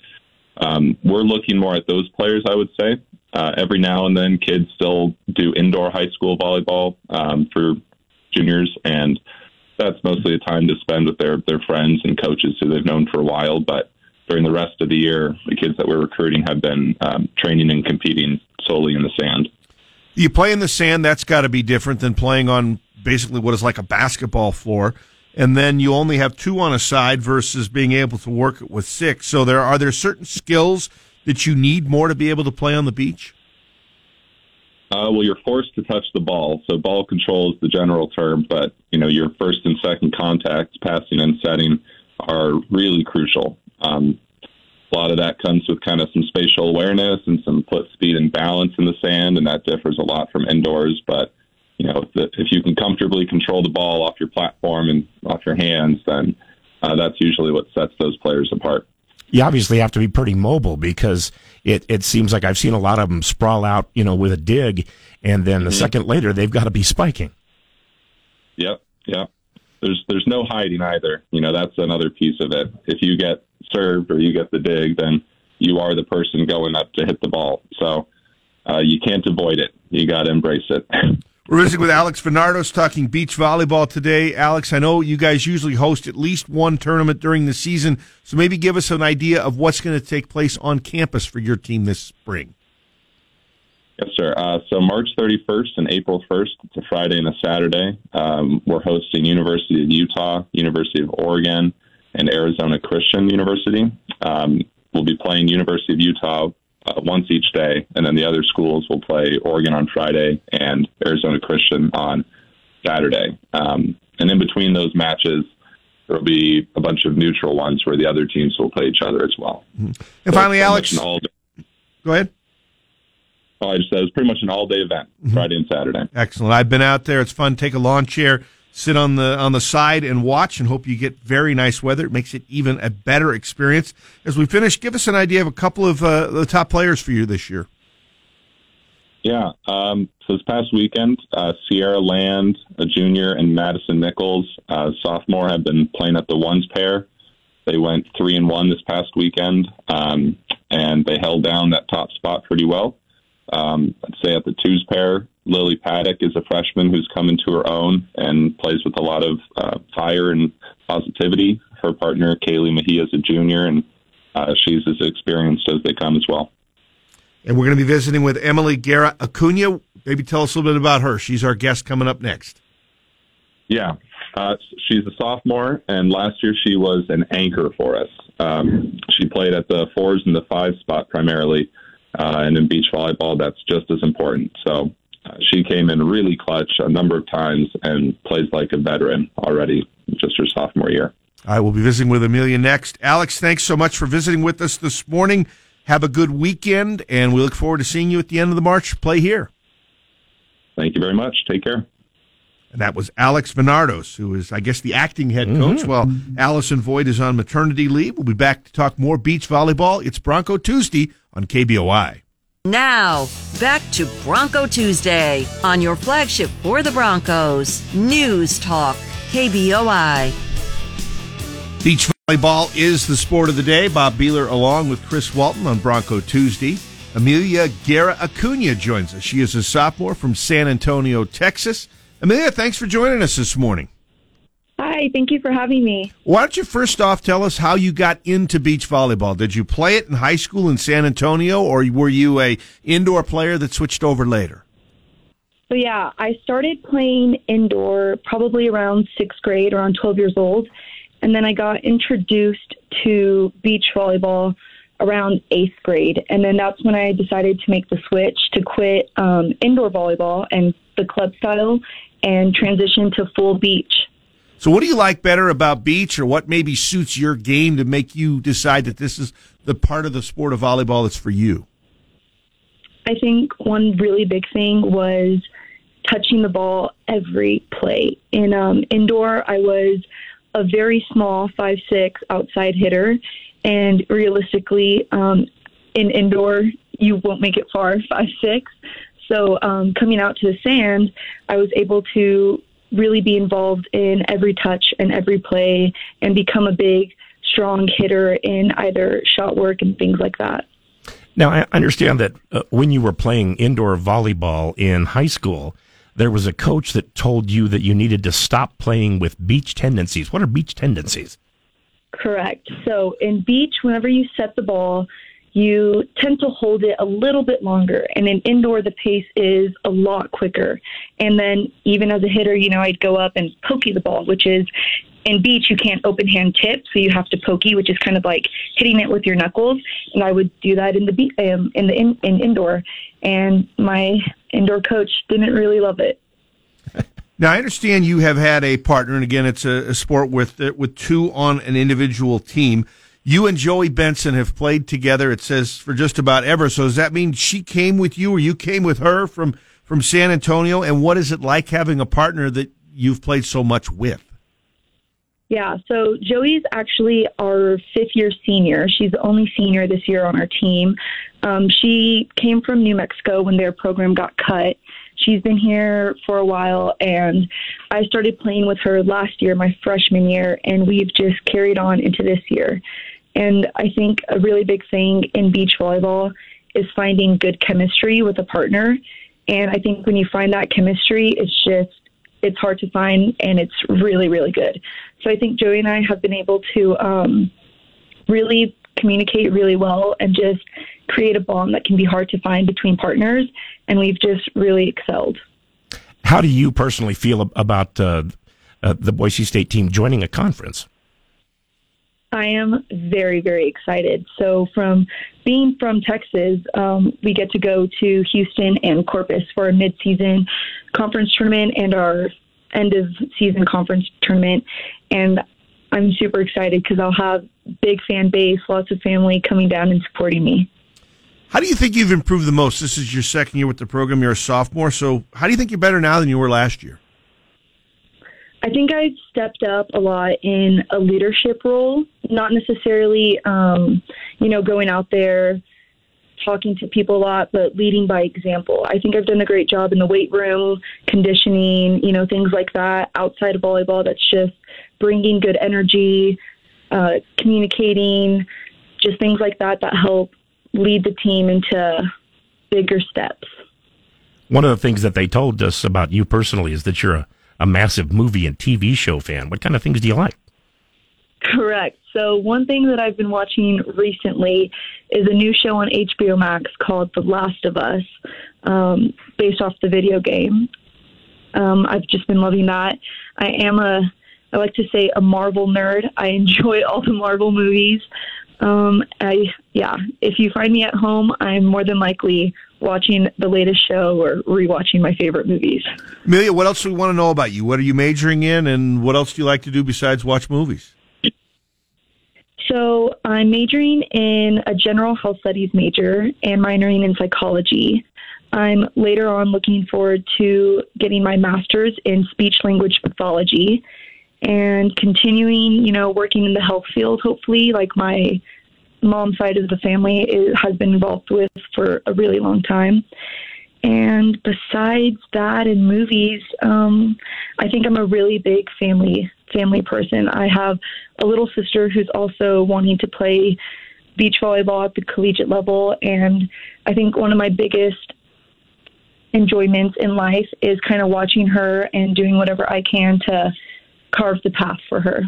um, we're looking more at those players, I would say. Uh, every now and then, kids still do indoor high school volleyball um, for juniors, and that's mostly a time to spend with their their friends and coaches who they've known for a while. But during the rest of the year, the kids that we're recruiting have been um, training and competing solely in the sand. You play in the sand, that's got to be different than playing on basically what is like a basketball floor. And then you only have two on a side versus being able to work it with six. So there are there certain skills that you need more to be able to play on the beach? Uh, well, you're forced to touch the ball, so ball control is the general term. But you know, your first and second contacts, passing and setting, are really crucial. Um, a lot of that comes with kind of some spatial awareness and some foot speed and balance in the sand, and that differs a lot from indoors. But you know, if, the, if you can comfortably control the ball off your platform and off your hands, then uh, that's usually what sets those players apart you obviously have to be pretty mobile because it, it seems like I've seen a lot of them sprawl out, you know, with a dig, and then a mm-hmm. second later they've got to be spiking. Yep, yep. There's there's no hiding either. You know, that's another piece of it. If you get served or you get the dig, then you are the person going up to hit the ball. So uh, you can't avoid it. You got to embrace it. We're visiting with Alex Venardos talking beach volleyball today. Alex, I know you guys usually host at least one tournament during the season, so maybe give us an idea of what's going to take place on campus for your team this spring. Yes, sir. Uh, so March 31st and April 1st, it's a Friday and a Saturday. Um, we're hosting University of Utah, University of Oregon, and Arizona Christian University. Um, we'll be playing University of Utah uh, once each day, and then the other schools will play Oregon on Friday and Arizona Christian on Saturday. Um, and in between those matches, there will be a bunch of neutral ones where the other teams will play each other as well. Mm-hmm. And so finally, Alex, go ahead. Oh, I just said it was pretty much an all day event, mm-hmm. Friday and Saturday. Excellent. I've been out there. It's fun. Take a lawn chair sit on the on the side and watch and hope you get very nice weather. It makes it even a better experience. As we finish, give us an idea of a couple of uh, the top players for you this year. Yeah. Um, so this past weekend, uh, Sierra Land, a junior, and Madison Nichols, uh, sophomore, have been playing at the ones pair. They went three and one this past weekend, um, and they held down that top spot pretty well. Um, I'd say at the twos pair, Lily Paddock is a freshman who's come into her own and plays with a lot of uh, fire and positivity. Her partner, Kaylee Mejia, is a junior, and uh, she's as experienced as they come as well. And we're going to be visiting with Emily Guerra Acuna. Maybe tell us a little bit about her. She's our guest coming up next. Yeah, uh, she's a sophomore, and last year she was an anchor for us. Um, she played at the fours and the five spot primarily, uh, and in beach volleyball, that's just as important. So uh, she came in really clutch a number of times and plays like a veteran already, just her sophomore year. I will be visiting with Amelia next. Alex, thanks so much for visiting with us this morning. Have a good weekend, and we look forward to seeing you at the end of the March play here. Thank you very much. Take care. And that was Alex Venardos, who is, I guess, the acting head coach, while Allison Voigt is on maternity leave. We'll be back to talk more beach volleyball. It's Bronco Tuesday on KBOI. Now, back to Bronco Tuesday on your flagship for the Broncos, News Talk, KBOI. Beach volleyball is the sport of the day. Bob Behler along with Chris Walton on Bronco Tuesday. Amelia Guerra Acuna joins us. She is a sophomore from San Antonio, Texas. Amelia, thanks for joining us this morning. Hi, thank you for having me. Why don't you first off tell us how you got into beach volleyball? Did you play it in high school in San Antonio, or were you a indoor player that switched over later? So yeah, I started playing indoor probably around sixth grade, around 12 years old, and then I got introduced to beach volleyball around eighth grade, and then that's when I decided to make the switch to quit um, indoor volleyball and the club style and transition to full beach. So, what do you like better about beach, or what maybe suits your game to make you decide that this is the part of the sport of volleyball that's for you? I think one really big thing was touching the ball every play. In um, indoor, I was a very small five six outside hitter, and realistically, um, in indoor, you won't make it far five six. So um, coming out to the sand, I was able to really be involved in every touch and every play and become a big, strong hitter in either shot work and things like that. Now, I understand that uh, when you were playing indoor volleyball in high school, there was a coach that told you that you needed to stop playing with beach tendencies. What are beach tendencies? Correct. So in beach, whenever you set the ball, you tend to hold it a little bit longer. And in indoor, the pace is a lot quicker. And then even as a hitter, you know, I'd go up and pokey the ball, which is in beach, you can't open hand tip, so you have to pokey, which is kind of like hitting it with your knuckles. And I would do that in the be- um, in the in, in indoor, and my indoor coach didn't really love it. Now I understand you have had a partner, and again, it's a, a sport with uh, with two on an individual team. You and Joey Benson have played together. It says for just about ever. So does that mean she came with you, or you came with her from from San Antonio? And what is it like having a partner that you've played so much with? Yeah, so Joey's actually our fifth year senior. She's the only senior this year on our team. Um, she came from New Mexico when their program got cut. She's been here for a while, and I started playing with her last year, my freshman year, and we've just carried on into this year. And I think a really big thing in beach volleyball is finding good chemistry with a partner. And I think when you find that chemistry, it's just it's hard to find and it's really really good so i think joey and i have been able to um, really communicate really well and just create a bond that can be hard to find between partners and we've just really excelled How do you personally feel about uh, uh, the Boise State team joining a conference? I am very, very excited. So, from being from Texas, um, we get to go to Houston and Corpus for a midseason conference tournament and our end of season conference tournament. And I'm super excited because I'll have big fan base, lots of family coming down and supporting me. How do you think you've improved the most? This is your second year with the program. You're a sophomore, so how do you think you're better now than you were last year? I think I've stepped up a lot in a leadership role, not necessarily, um, you know, going out there talking to people a lot, but leading by example. I think I've done a great job in the weight room, conditioning, you know, things like that outside of volleyball. That's just bringing good energy, uh, communicating, just things like that that help lead the team into bigger steps. One of the things that they told us about you personally is that you're a, a massive movie and TV show fan. What kind of things do you like? Correct. So, one thing that I've been watching recently is a new show on HBO Max called The Last of Us, um, based off the video game. Um, I've just been loving that. I am a, I like to say, a Marvel nerd. I enjoy all the Marvel movies. Um, I, yeah, if you find me at home, I'm more than likely watching the latest show or rewatching my favorite movies. Amelia, what else do we want to know about you? What are you majoring in, and what else do you like to do besides watch movies? So I'm majoring in a general health studies major and minoring in psychology. I'm later on looking forward to getting my master's in speech language pathology and continuing, you know, working in the health field, hopefully, like my mom's side of the family is, has been involved with for a really long time. And besides that, in movies, um, I think I'm a really big family family person. I have a little sister who's also wanting to play beach volleyball at the collegiate level, and I think one of my biggest enjoyments in life is kind of watching her and doing whatever I can to carve the path for her.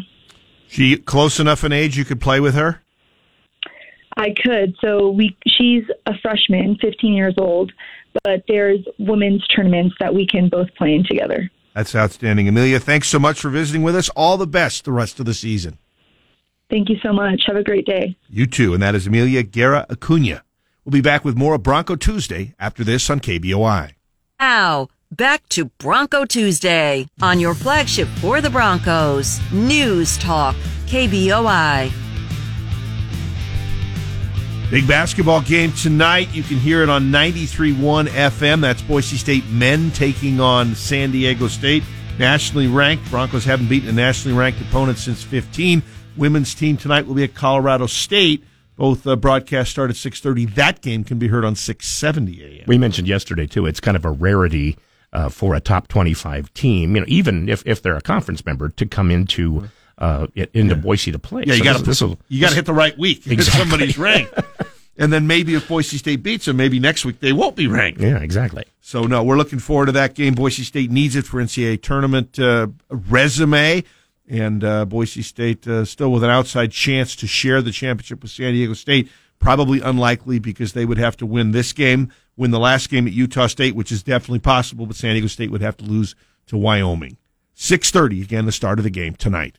She close enough in age you could play with her? I could. So we she's a freshman, 15 years old, but there's women's tournaments that we can both play in together. That's outstanding. Amelia, thanks so much for visiting with us. All the best the rest of the season. Thank you so much. Have a great day. You too. And that is Amelia Guerra Acuna. We'll be back with more of Bronco Tuesday after this on KBOI. Now, back to Bronco Tuesday on your flagship for the Broncos, News Talk, KBOI. Big basketball game tonight. You can hear it on 93.1 FM. That's Boise State men taking on San Diego State. Nationally ranked. Broncos haven't beaten a nationally ranked opponent since 15. Women's team tonight will be at Colorado State. Both uh, broadcasts start at 6.30. That game can be heard on 670 a.m. We mentioned yesterday, too, it's kind of a rarity uh, for a top 25 team, you know, even if, if they're a conference member, to come into uh, into Boise to play. Yeah, you So got to this you got to hit the right week. if Exactly. somebody's ranked, and then maybe if Boise State beats them, maybe next week they won't be ranked. Yeah, exactly. So no, we're looking forward to that game. Boise State needs it for NCAA tournament uh, resume, and uh, Boise State uh, still with an outside chance to share the championship with San Diego State. Probably unlikely because they would have to win this game, win the last game at Utah State, which is definitely possible, but San Diego State would have to lose to Wyoming. Six thirty again, the start of the game tonight.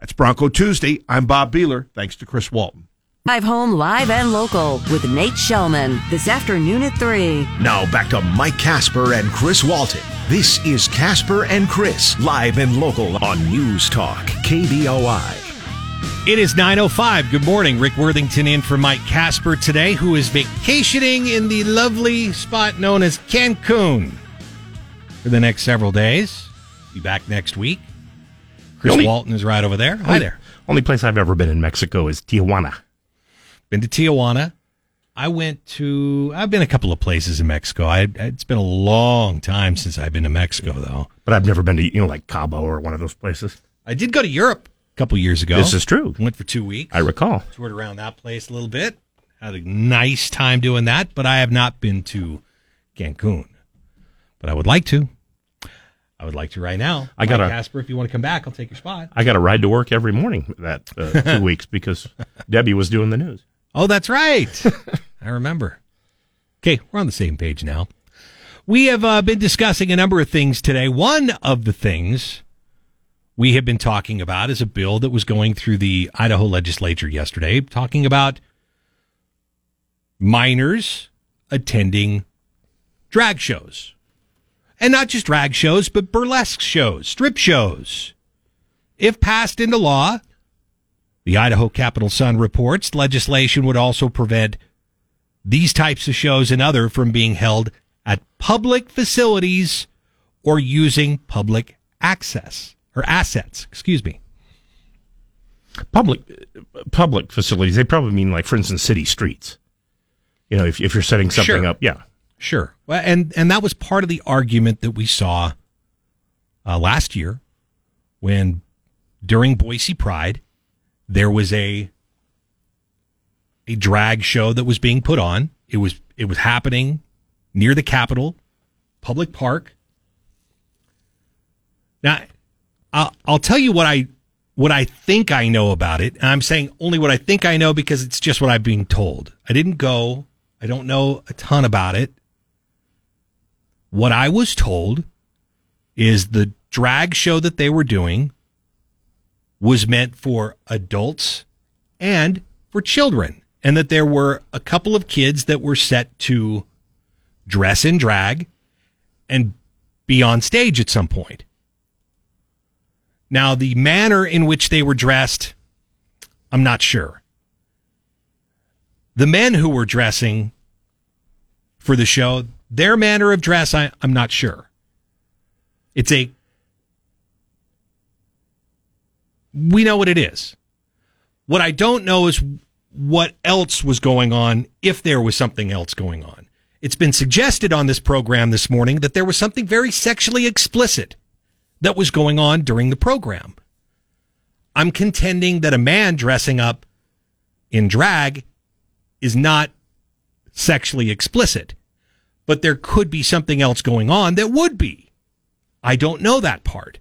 That's Bronco Tuesday. I'm Bob Behler. Thanks to Chris Walton. Drive home live and local with Nate Shelman this afternoon at 3. Now back to Mike Casper and Chris Walton. This is Casper and Chris, live and local on News Talk, KBOI. It is 9.05. Good morning. Rick Worthington in for Mike Casper today, who is vacationing in the lovely spot known as Cancun for the next several days. Be back next week. Chris Only- Walton is right over there. Hi there. Only place I've ever been in Mexico is Tijuana. Been to Tijuana. I went to, I've been a couple of places in Mexico. I, it's been a long time since I've been to Mexico, though. But I've never been to, you know, like Cabo or one of those places. I did go to Europe a couple years ago. This is true. Went for two weeks. I recall. toured around that place a little bit. Had a nice time doing that, but I have not been to Cancun. But I would like to. I would like to right now. I got Mike a- Casper. If you want to come back, I'll take your spot. I got a ride to work every morning that uh, two weeks because Debbie was doing the news. Oh, that's right. I remember. Okay, we're on the same page now. We have uh, been discussing a number of things today. One of the things we have been talking about is a bill that was going through the Idaho legislature yesterday, talking about minors attending drag shows. And not just drag shows, but burlesque shows, strip shows. If passed into law, the Idaho Capital Sun reports legislation would also prevent these types of shows and other from being held at public facilities or using public access or assets, excuse me. Public public facilities. They probably mean like, for instance, city streets. You know, if if you're setting something Sure. up, yeah. Sure. Well, and and that was part of the argument that we saw uh, last year when during Boise Pride there was a a drag show that was being put on. It was it was happening near the Capitol, public park. Now, I'll I'll tell you what I what I think I know about it. And I'm saying only what I think I know because it's just what I've been told. I didn't go. I don't know a ton about it. What I was told is the drag show that they were doing was meant for adults and for children, and that there were a couple of kids that were set to dress in drag and be on stage at some point. Now, the manner in which they were dressed, I'm not sure. The men who were dressing for the show, their manner of dress, I, I'm not sure. It's a. We know what it is. What I don't know is what else was going on, if there was something else going on. It's been suggested on this program this morning that there was something very sexually explicit that was going on during the program. I'm contending that a man dressing up in drag is not sexually explicit, but there could be something else going on that would be. I don't know that part.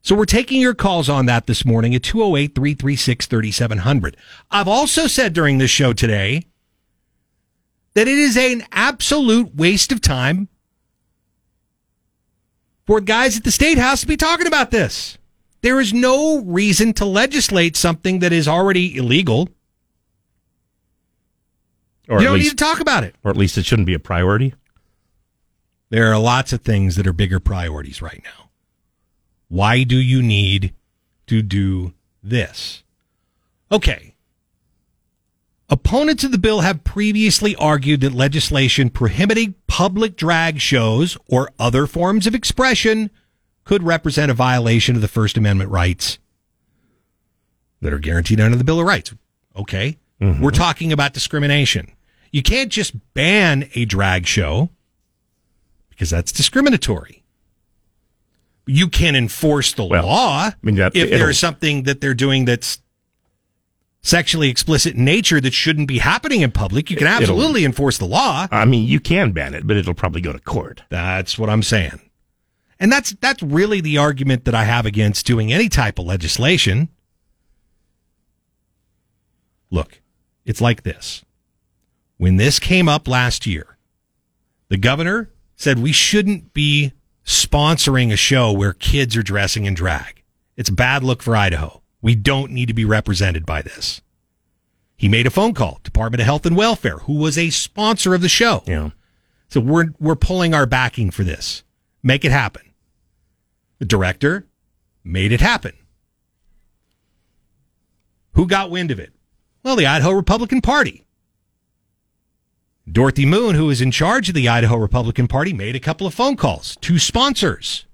So we're taking your calls on that this morning at 208 336 3700. I've also said during this show today that it is an absolute waste of time for guys at the State House to be talking about this. There is no reason to legislate something that is already illegal. Or you don't least, need to talk about it. Or at least it shouldn't be a priority. There are lots of things that are bigger priorities right now. Why do you need to do this? Okay. Opponents of the bill have previously argued that legislation prohibiting public drag shows or other forms of expression could represent a violation of the First Amendment rights that are guaranteed under the Bill of Rights. Okay. Mm-hmm. We're talking about discrimination. You can't just ban a drag show because that's discriminatory. You can enforce the law I mean, that, if there's something that they're doing that's sexually explicit in nature that shouldn't be happening in public. You can absolutely enforce the law. I mean, you can ban it, but it'll probably go to court. That's what I'm saying. And that's that's really the argument that I have against doing any type of legislation. Look, it's like this. When this came up last year, the governor said we shouldn't be sponsoring a show where kids are dressing in drag. It's a bad look for Idaho. We don't need to be represented by this. He made a phone call, Department of Health and Welfare, who was a sponsor of the show. Yeah. So we're we're pulling our backing for this. Make it happen. The director made it happen. Who got wind of it? Well, the Idaho Republican Party. Dorothy Moon, who is in charge of the Idaho Republican Party, made a couple of phone calls to sponsors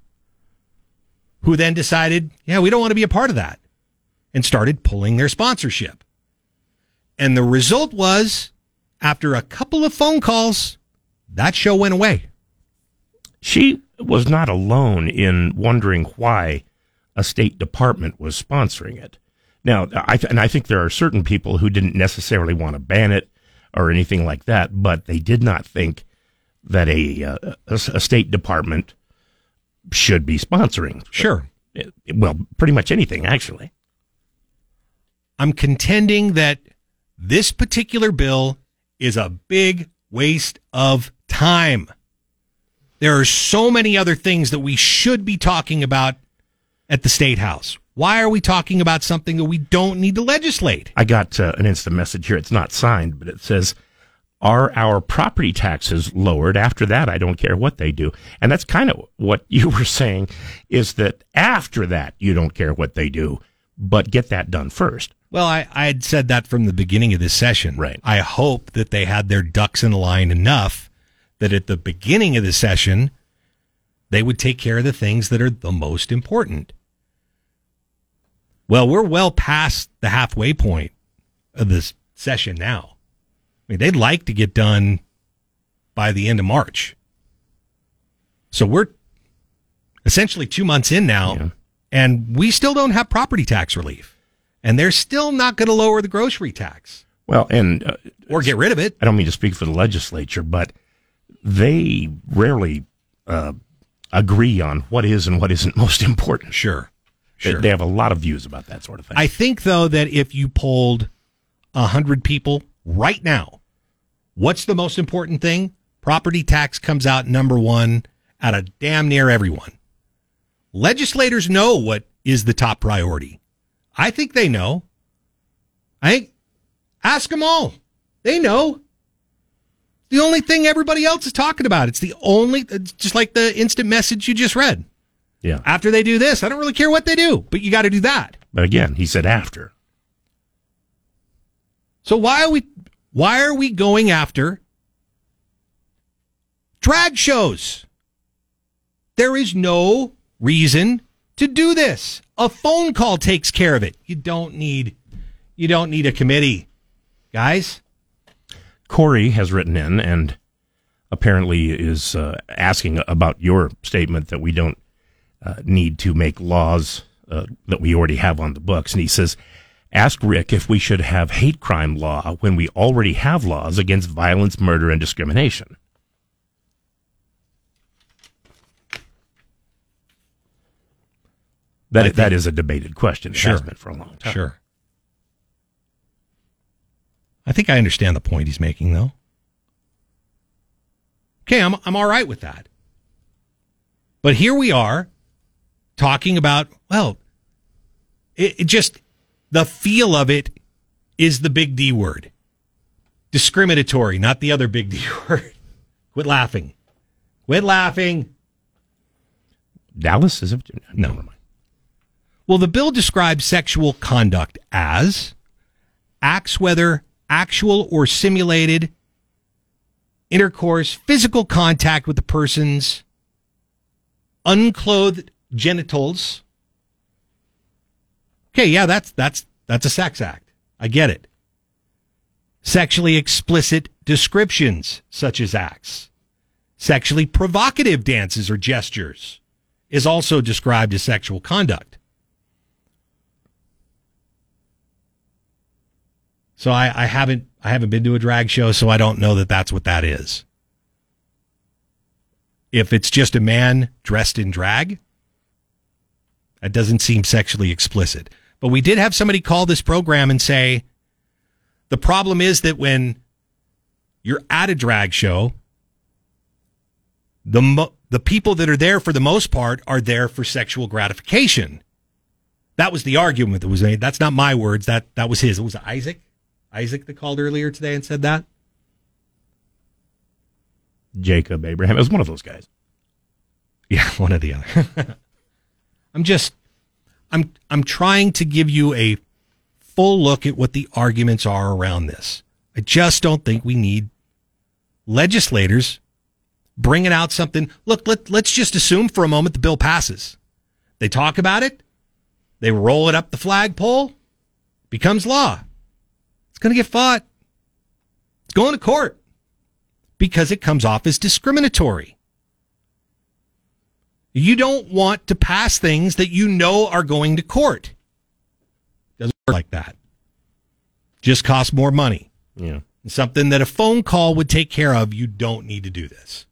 who then decided, yeah, we don't want to be a part of that and started pulling their sponsorship. And the result was, after a couple of phone calls, that show went away. She was not alone in wondering why a state department was sponsoring it. Now, I th- and I think there are certain people who didn't necessarily want to ban it or anything like that, but they did not think that a uh, a, a state department should be sponsoring. Sure. Well, pretty much anything actually. I'm contending that this particular bill is a big waste of time. There are so many other things that we should be talking about at the state house. Why are we talking about something that we don't need to legislate? I got uh, an instant message here. It's not signed, but it says, "Are our property taxes lowered?" After that, I don't care what they do, and that's kind of what you were saying. Is that after that you don't care what they do, but get that done first. Well, I, I had said that from the beginning of this session. Right. I hope that they had their ducks in a line enough that at the beginning of the session, they would take care of the things that are the most important. Well, we're well past the halfway point of this session now. I mean, they'd like to get done by the end of March. So we're essentially two months in now, and we still don't have property tax relief. And they're still not going to lower the grocery tax. Well, and uh, or get rid of it. I don't mean to speak for the legislature, but they rarely uh, agree on what is and what isn't most important. Sure, sure. They have a lot of views about that sort of thing. I think though that if you polled a hundred people right now, what's the most important thing? Property tax comes out number one out of damn near everyone. Legislators know what is the top priority. I think they know. I think ask them all. They know. It's the only thing everybody else is talking about. It's the only, it's just like the instant message you just read. Yeah. After they do this, I don't really care what they do, but you got to do that. But again, he said after. So why are we why are we going after drag shows? There is no reason to do this. A phone call takes care of it. You don't need you don't need a committee. Guys, Corey has written in and apparently is uh, asking about your statement that we don't uh, need to make laws uh, that we already have on the books. And he says, Ask Rick if we should have hate crime law when we already have laws against violence, murder, and discrimination. That, think- that is a debated question. It Sure. has been for a long time. Sure. I think I understand the point he's making, though. Okay, I'm I'm all right with that. But here we are talking about well, it, it just the feel of it is the big D word, discriminatory, not the other big D word. Quit laughing. Quit laughing. Dallas is a, no. Never mind. Well, the bill describes sexual conduct as acts whether actual or simulated intercourse, physical contact with the person's unclothed genitals. Okay, yeah, that's that's that's a sex act. I get it. Sexually explicit descriptions such as acts. Sexually provocative dances or gestures is also described as sexual conduct. So I, I haven't I haven't been to a drag show, so I don't know that that's what that is. If it's just a man dressed in drag, that doesn't seem sexually explicit. But we did have somebody call this program and say the problem is that when you're at a drag show, the mo- the people that are there for the most part are there for sexual gratification. That was the argument that was made. That's not my words. That that was his. It was Isaac. Isaac that called earlier today and said that. Jacob Abraham. It was one of those guys. Yeah, one or the other. I'm just I'm I'm trying to give you a full look at what the arguments are around this. I just don't think we need legislators bringing out something. Look, let, let's just assume for a moment the bill passes. They talk about it, they roll it up the flagpole, becomes law. It's going to get fought. It's going to court because it comes off as discriminatory. You don't want to pass things that you know are going to court. Doesn't work like that. Just costs more money. Yeah. Something that a phone call would take care of. You don't need to do this.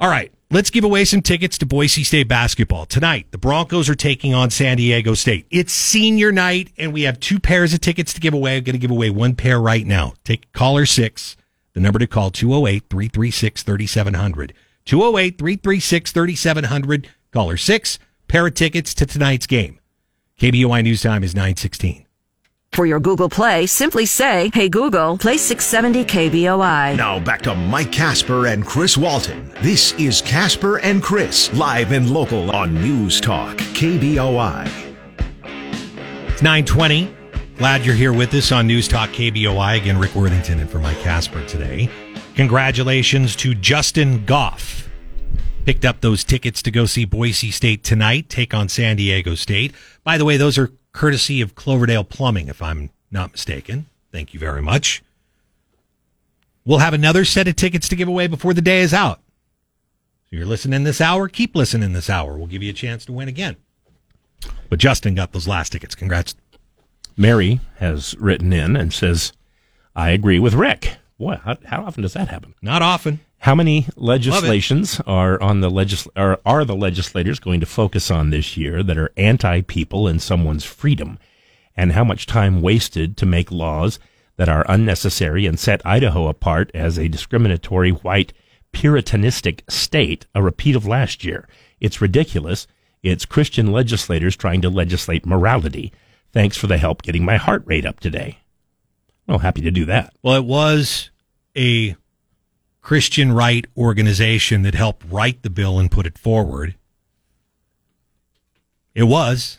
All right. Let's give away some tickets to Boise State basketball. Tonight, the Broncos are taking on San Diego State. It's senior night, and we have two pairs of tickets to give away. I'm going to give away one pair right now. Take caller six. The number to call 208 336 3700. 208 336 3700. Caller six. Pair of tickets to tonight's game. KBOI News Time is 916. For your Google Play, simply say, Hey Google, play 670 KBOI. Now back to Mike Casper and Chris Walton. This is Casper and Chris, live and local on News Talk, KBOI. It's 920. Glad you're here with us on News Talk KBOI. Again, Rick Worthington and for Mike Casper today. Congratulations to Justin Goff. Picked up those tickets to go see Boise State tonight, take on San Diego State. By the way, those are courtesy of Cloverdale Plumbing, if I'm not mistaken. Thank you very much. We'll have another set of tickets to give away before the day is out. So you're listening this hour, keep listening this hour. We'll give you a chance to win again. But Justin got those last tickets. Congrats. Mary has written in and says, I agree with Rick. Boy, how, how often does that happen? Not often. How many legislations are on the legis- are, are the legislators going to focus on this year that are anti people and someone's freedom? And how much time wasted to make laws that are unnecessary and set Idaho apart as a discriminatory white puritanistic state, a repeat of last year? It's ridiculous. It's Christian legislators trying to legislate morality. Thanks for the help getting my heart rate up today. Well, happy to do that. Well, it was a Christian right organization that helped write the bill and put it forward. It was.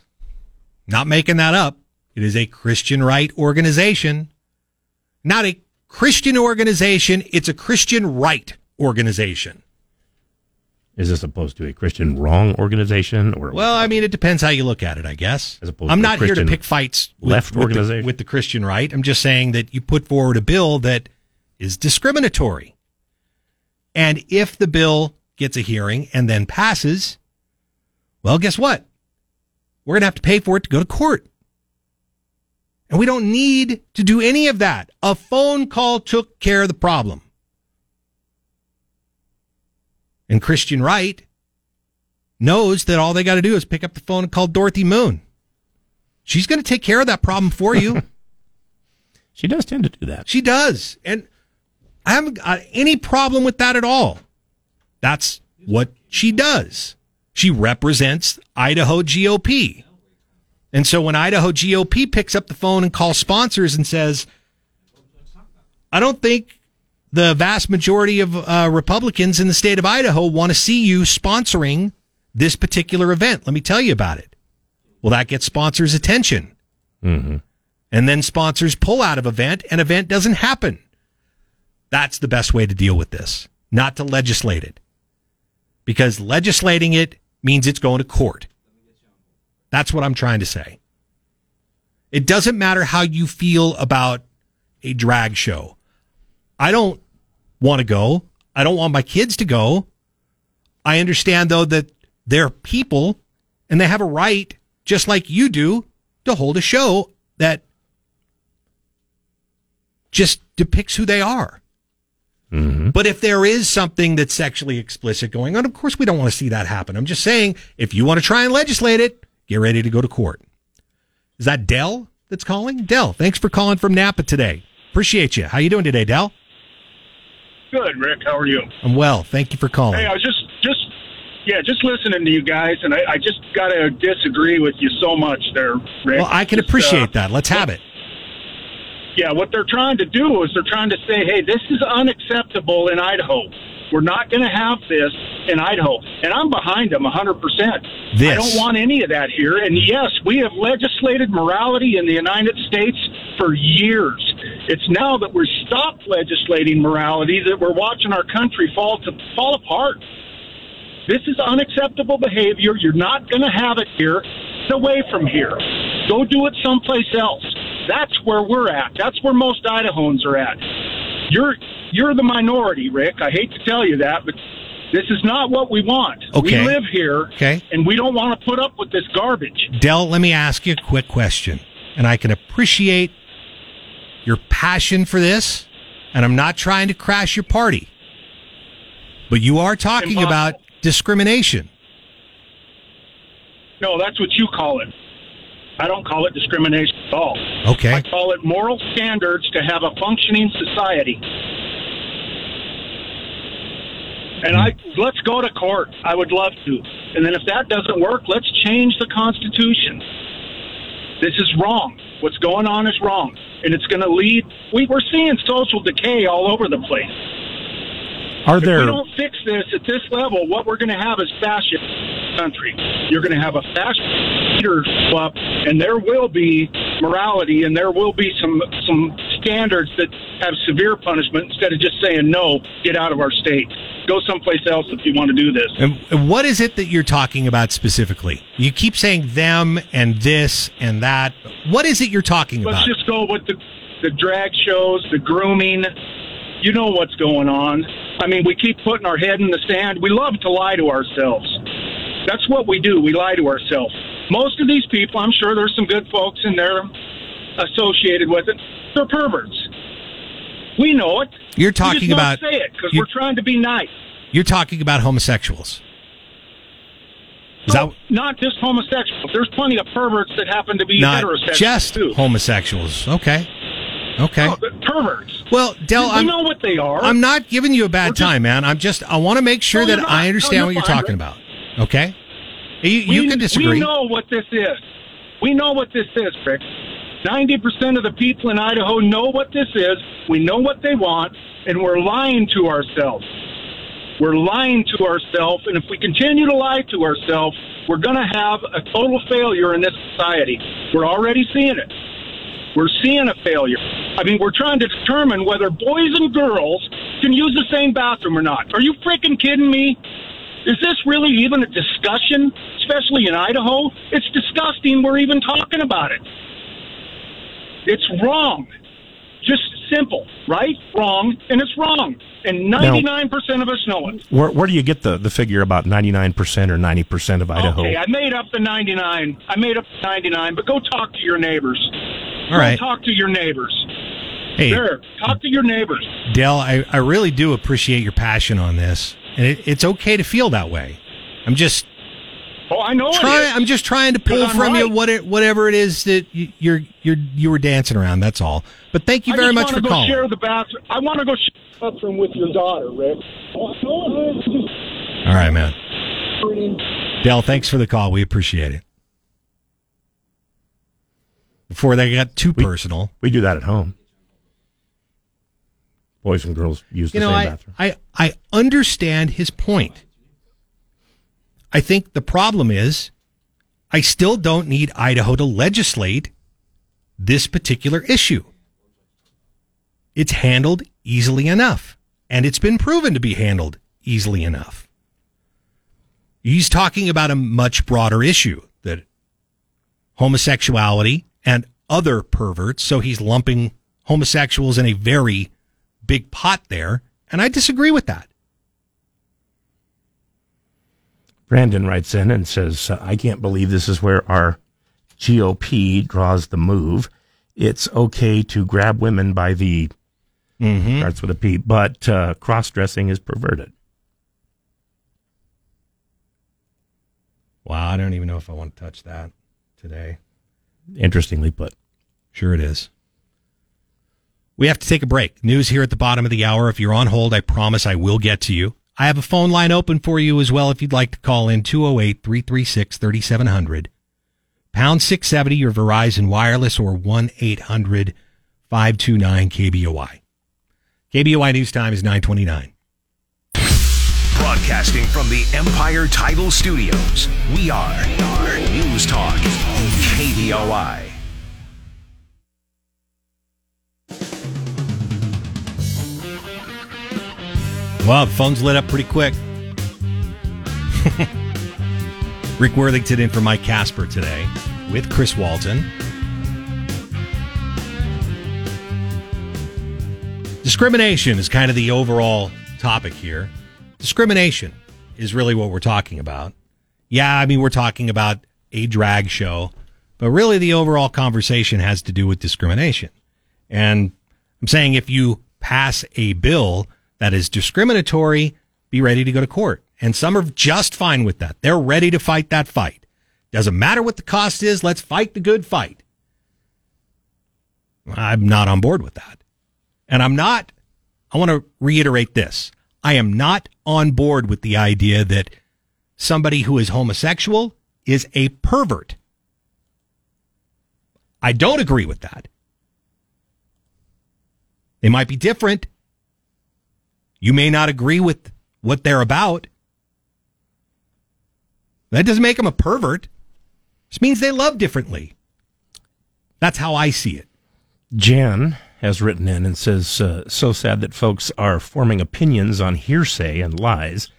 Not making that up. It is a Christian right organization. Not a Christian organization, it's a Christian right organization. Is this opposed to a Christian wrong organization or Well, I mean, it depends how you look at it, I guess. As opposed I'm not here to pick fights with, left with the- organization? with the Christian right. I'm just saying that you put forward a bill that is discriminatory. And if the bill gets a hearing and then passes, well, guess what? We're going to have to pay for it to go to court. And we don't need to do any of that. A phone call took care of the problem. And Christian right knows that all they got to do is pick up the phone and call Dorothy Moon. She's going to take care of that problem for you. she does tend to do that. She does. And I haven't got any problem with that at all. That's what she does. She represents Idaho GOP. And so when Idaho GOP picks up the phone and calls sponsors and says, I don't think the vast majority of uh, Republicans in the state of Idaho want to see you sponsoring this particular event. Let me tell you about it. Well, that gets sponsors' attention. Mm-hmm. And then sponsors pull out of event and event doesn't happen. That's the best way to deal with this, not to legislate it. Because legislating it means it's going to court. That's what I'm trying to say. It doesn't matter how you feel about a drag show. I don't want to go. I don't want my kids to go. I understand though that they're people and they have a right, just like you do, to hold a show that just depicts who they are. But if there is something that's sexually explicit going on, of course we don't want to see that happen. I'm just saying, if you want to try and legislate it, get ready to go to court. Is that Dell that's calling? Dell, thanks for calling from Nampa today. Appreciate you. How you doing today, Dell? Good, Rick. How are you? I'm well. Thank you for calling. Hey, I was just, just, yeah, just listening to you guys, and I, I just got to disagree with you so much there, Rick. Well, I can Just, appreciate uh, that. Let's have it. Yeah, what they're trying to do is they're trying to say, hey, this is unacceptable in Idaho. We're not going to have this in Idaho. And I'm behind them 100%. This. I don't want any of that here. And yes, we have legislated morality in the United States for years. It's now that we're stopped legislating morality that we're watching our country fall to fall apart. This is unacceptable behavior. You're not going to have it here. It's away from here. Go do it someplace else. That's where we're at. That's where most Idahoans are at. You're you're the minority, Rick. I hate to tell you that, but this is not what we want. Okay. We live here, Okay. and we don't want to put up with this garbage. Dell, let me ask you a quick question. And I can appreciate your passion for this, and I'm not trying to crash your party. But you are talking Impossible. about discrimination. No, that's what you call it. I don't call it discrimination at all. Okay. I call it moral standards to have a functioning society. And I let's go to court. I would love to. And then if that doesn't work, let's change the Constitution. This is wrong. What's going on is wrong, and it's going to lead. We, we're seeing social decay all over the place. Are If there we don't fix this at this level, what we're going to have is fascist country. You're going to have a fascist leader up, and there will be morality, and there will be some some standards that have severe punishment instead of just saying no, get out of our state, go someplace else if you want to do this. And and what is it that you're talking about specifically? You keep saying them and this and that. What is it you're talking about? Let's just go with the the drag shows, the grooming. You know what's going on. I mean, we keep putting our head in the sand. We love to lie to ourselves. That's what we do. We lie to ourselves. Most of these people, I'm sure there's some good folks in there associated with it. They're perverts. We know it. You're talking don't about- say it because we're trying to be nice. You're talking about homosexuals. Is No, oh, not just homosexuals. There's plenty of perverts that happen to be Not heterosexual just too. homosexuals. Okay. Okay. No, they're perverts. Well, Dell, I'm, know what they are. I'm not giving you a bad just- time, man. I'm just, I want to make sure No, that. I understand you're what you're fine, talking about. Okay? You, we, you can disagree. We know what this is. We know what this is, Rick. 90% of the people in Idaho know what this is. We know what they want, and we're lying to ourselves. We're lying to ourselves, and if we continue to lie to ourselves, we're going to have a total failure in this society. We're already seeing it. We're seeing a failure. I mean, we're trying to determine whether boys and girls can use the same bathroom or not. Are you freaking kidding me? Is this really even a discussion, especially in Idaho? It's disgusting we're even talking about it. It's wrong. Just simple, right? Wrong, and it's wrong. And 99% of us know it. Where, where do you get the, the figure about 99% or 90% of Idaho? Okay, I made up the 99. I made up the 99, but go talk to your neighbors. All right. Talk to your neighbors. Hey. There, talk to your neighbors. Dell, I, I really do appreciate your passion on this, and it, it's okay to feel that way. I'm just Oh, I know it trying. I'm just trying to pull from you what it, whatever it is that you, you're you're you were dancing around. That's all. But thank you I very much for go calling. Share the bathroom. I want to go share the bathroom with your daughter, Rick. All right, man. Dell, thanks for the call. We appreciate it. Before they got too personal, We do that at home. Boys and girls use the know, same I, bathroom. I I understand his point. I think the problem is, I still don't need Idaho to legislate this particular issue. It's handled easily enough, and it's been proven to be handled easily enough. He's talking about a much broader issue that homosexuality and other perverts, so he's lumping homosexuals in a very big pot there, and I disagree with that. Brandon writes in and says, uh, I can't believe this is where our GOP draws the move. It's okay to grab women by the, starts with a P, but uh, cross dressing is perverted. Wow, I don't even know if I want to touch that today. Interestingly put. Sure, it is. We have to take a break. News here at the bottom of the hour. If you're on hold, I promise I will get to you. I have a phone line open for you as well if you'd like to call in 208 336 3700. Pound 670, your Verizon Wireless, or 1 800 529 KBOI. KBOI News Time is 929. Broadcasting from the Empire Title Studios, we are News Talk, KBOI. Wow, phone's lit up pretty quick. Rick Worthington in for Mike Casper today with Chris Walton. Discrimination is kind of the overall topic here. Discrimination is really what we're talking about. Yeah, I mean, we're talking about a drag show, but really the overall conversation has to do with discrimination. And I'm saying if you pass a bill that is discriminatory, be ready to go to court. And some are just fine with that. They're ready to fight that fight. Doesn't matter what the cost is, let's fight the good fight. I'm not on board with that. And I'm not, I want to reiterate this. I am not on board with the idea that somebody who is homosexual is a pervert. I don't agree with that. They might be different. You may not agree with what they're about. That doesn't make them a pervert. Just means they love differently. That's how I see it. Jan has written in and says, uh, so sad that folks are forming opinions on hearsay and lies,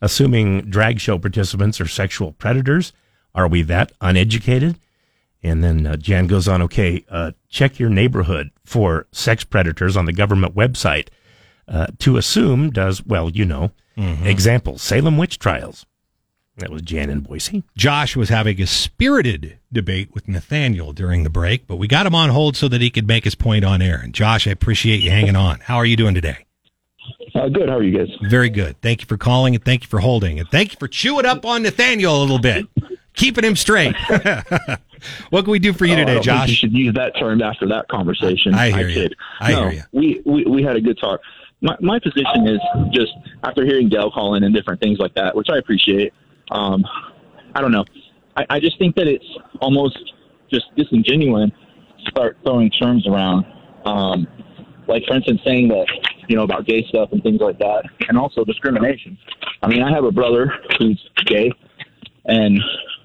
assuming drag show participants are sexual predators. Are we that uneducated? And then uh, Jan goes on, okay, uh, check your neighborhood for sex predators on the government website. Uh, to assume does, well, you know, example, Salem witch trials. That was Jan in Boise. Josh was having a spirited debate with Nathaniel during the break, but we got him on hold so that he could make his point on air. And Josh, I appreciate you hanging on. How are you doing today? Uh, good. How are you guys? Very good. Thank you for calling and thank you for holding. And thank you for chewing up on Nathaniel a little bit, keeping him straight. what can we do for you Oh, I today, Josh? You should use that term after that conversation. I hear you. kid. I no, hear you. We, we we had a good talk. My my position is just after hearing Dell call in and different things like that, which I appreciate. Um, I don't know. I, I just think that it's almost just disingenuous to start throwing terms around. Um, like for instance, saying that you know, about gay stuff and things like that, and also discrimination. I mean, I have a brother who's gay, and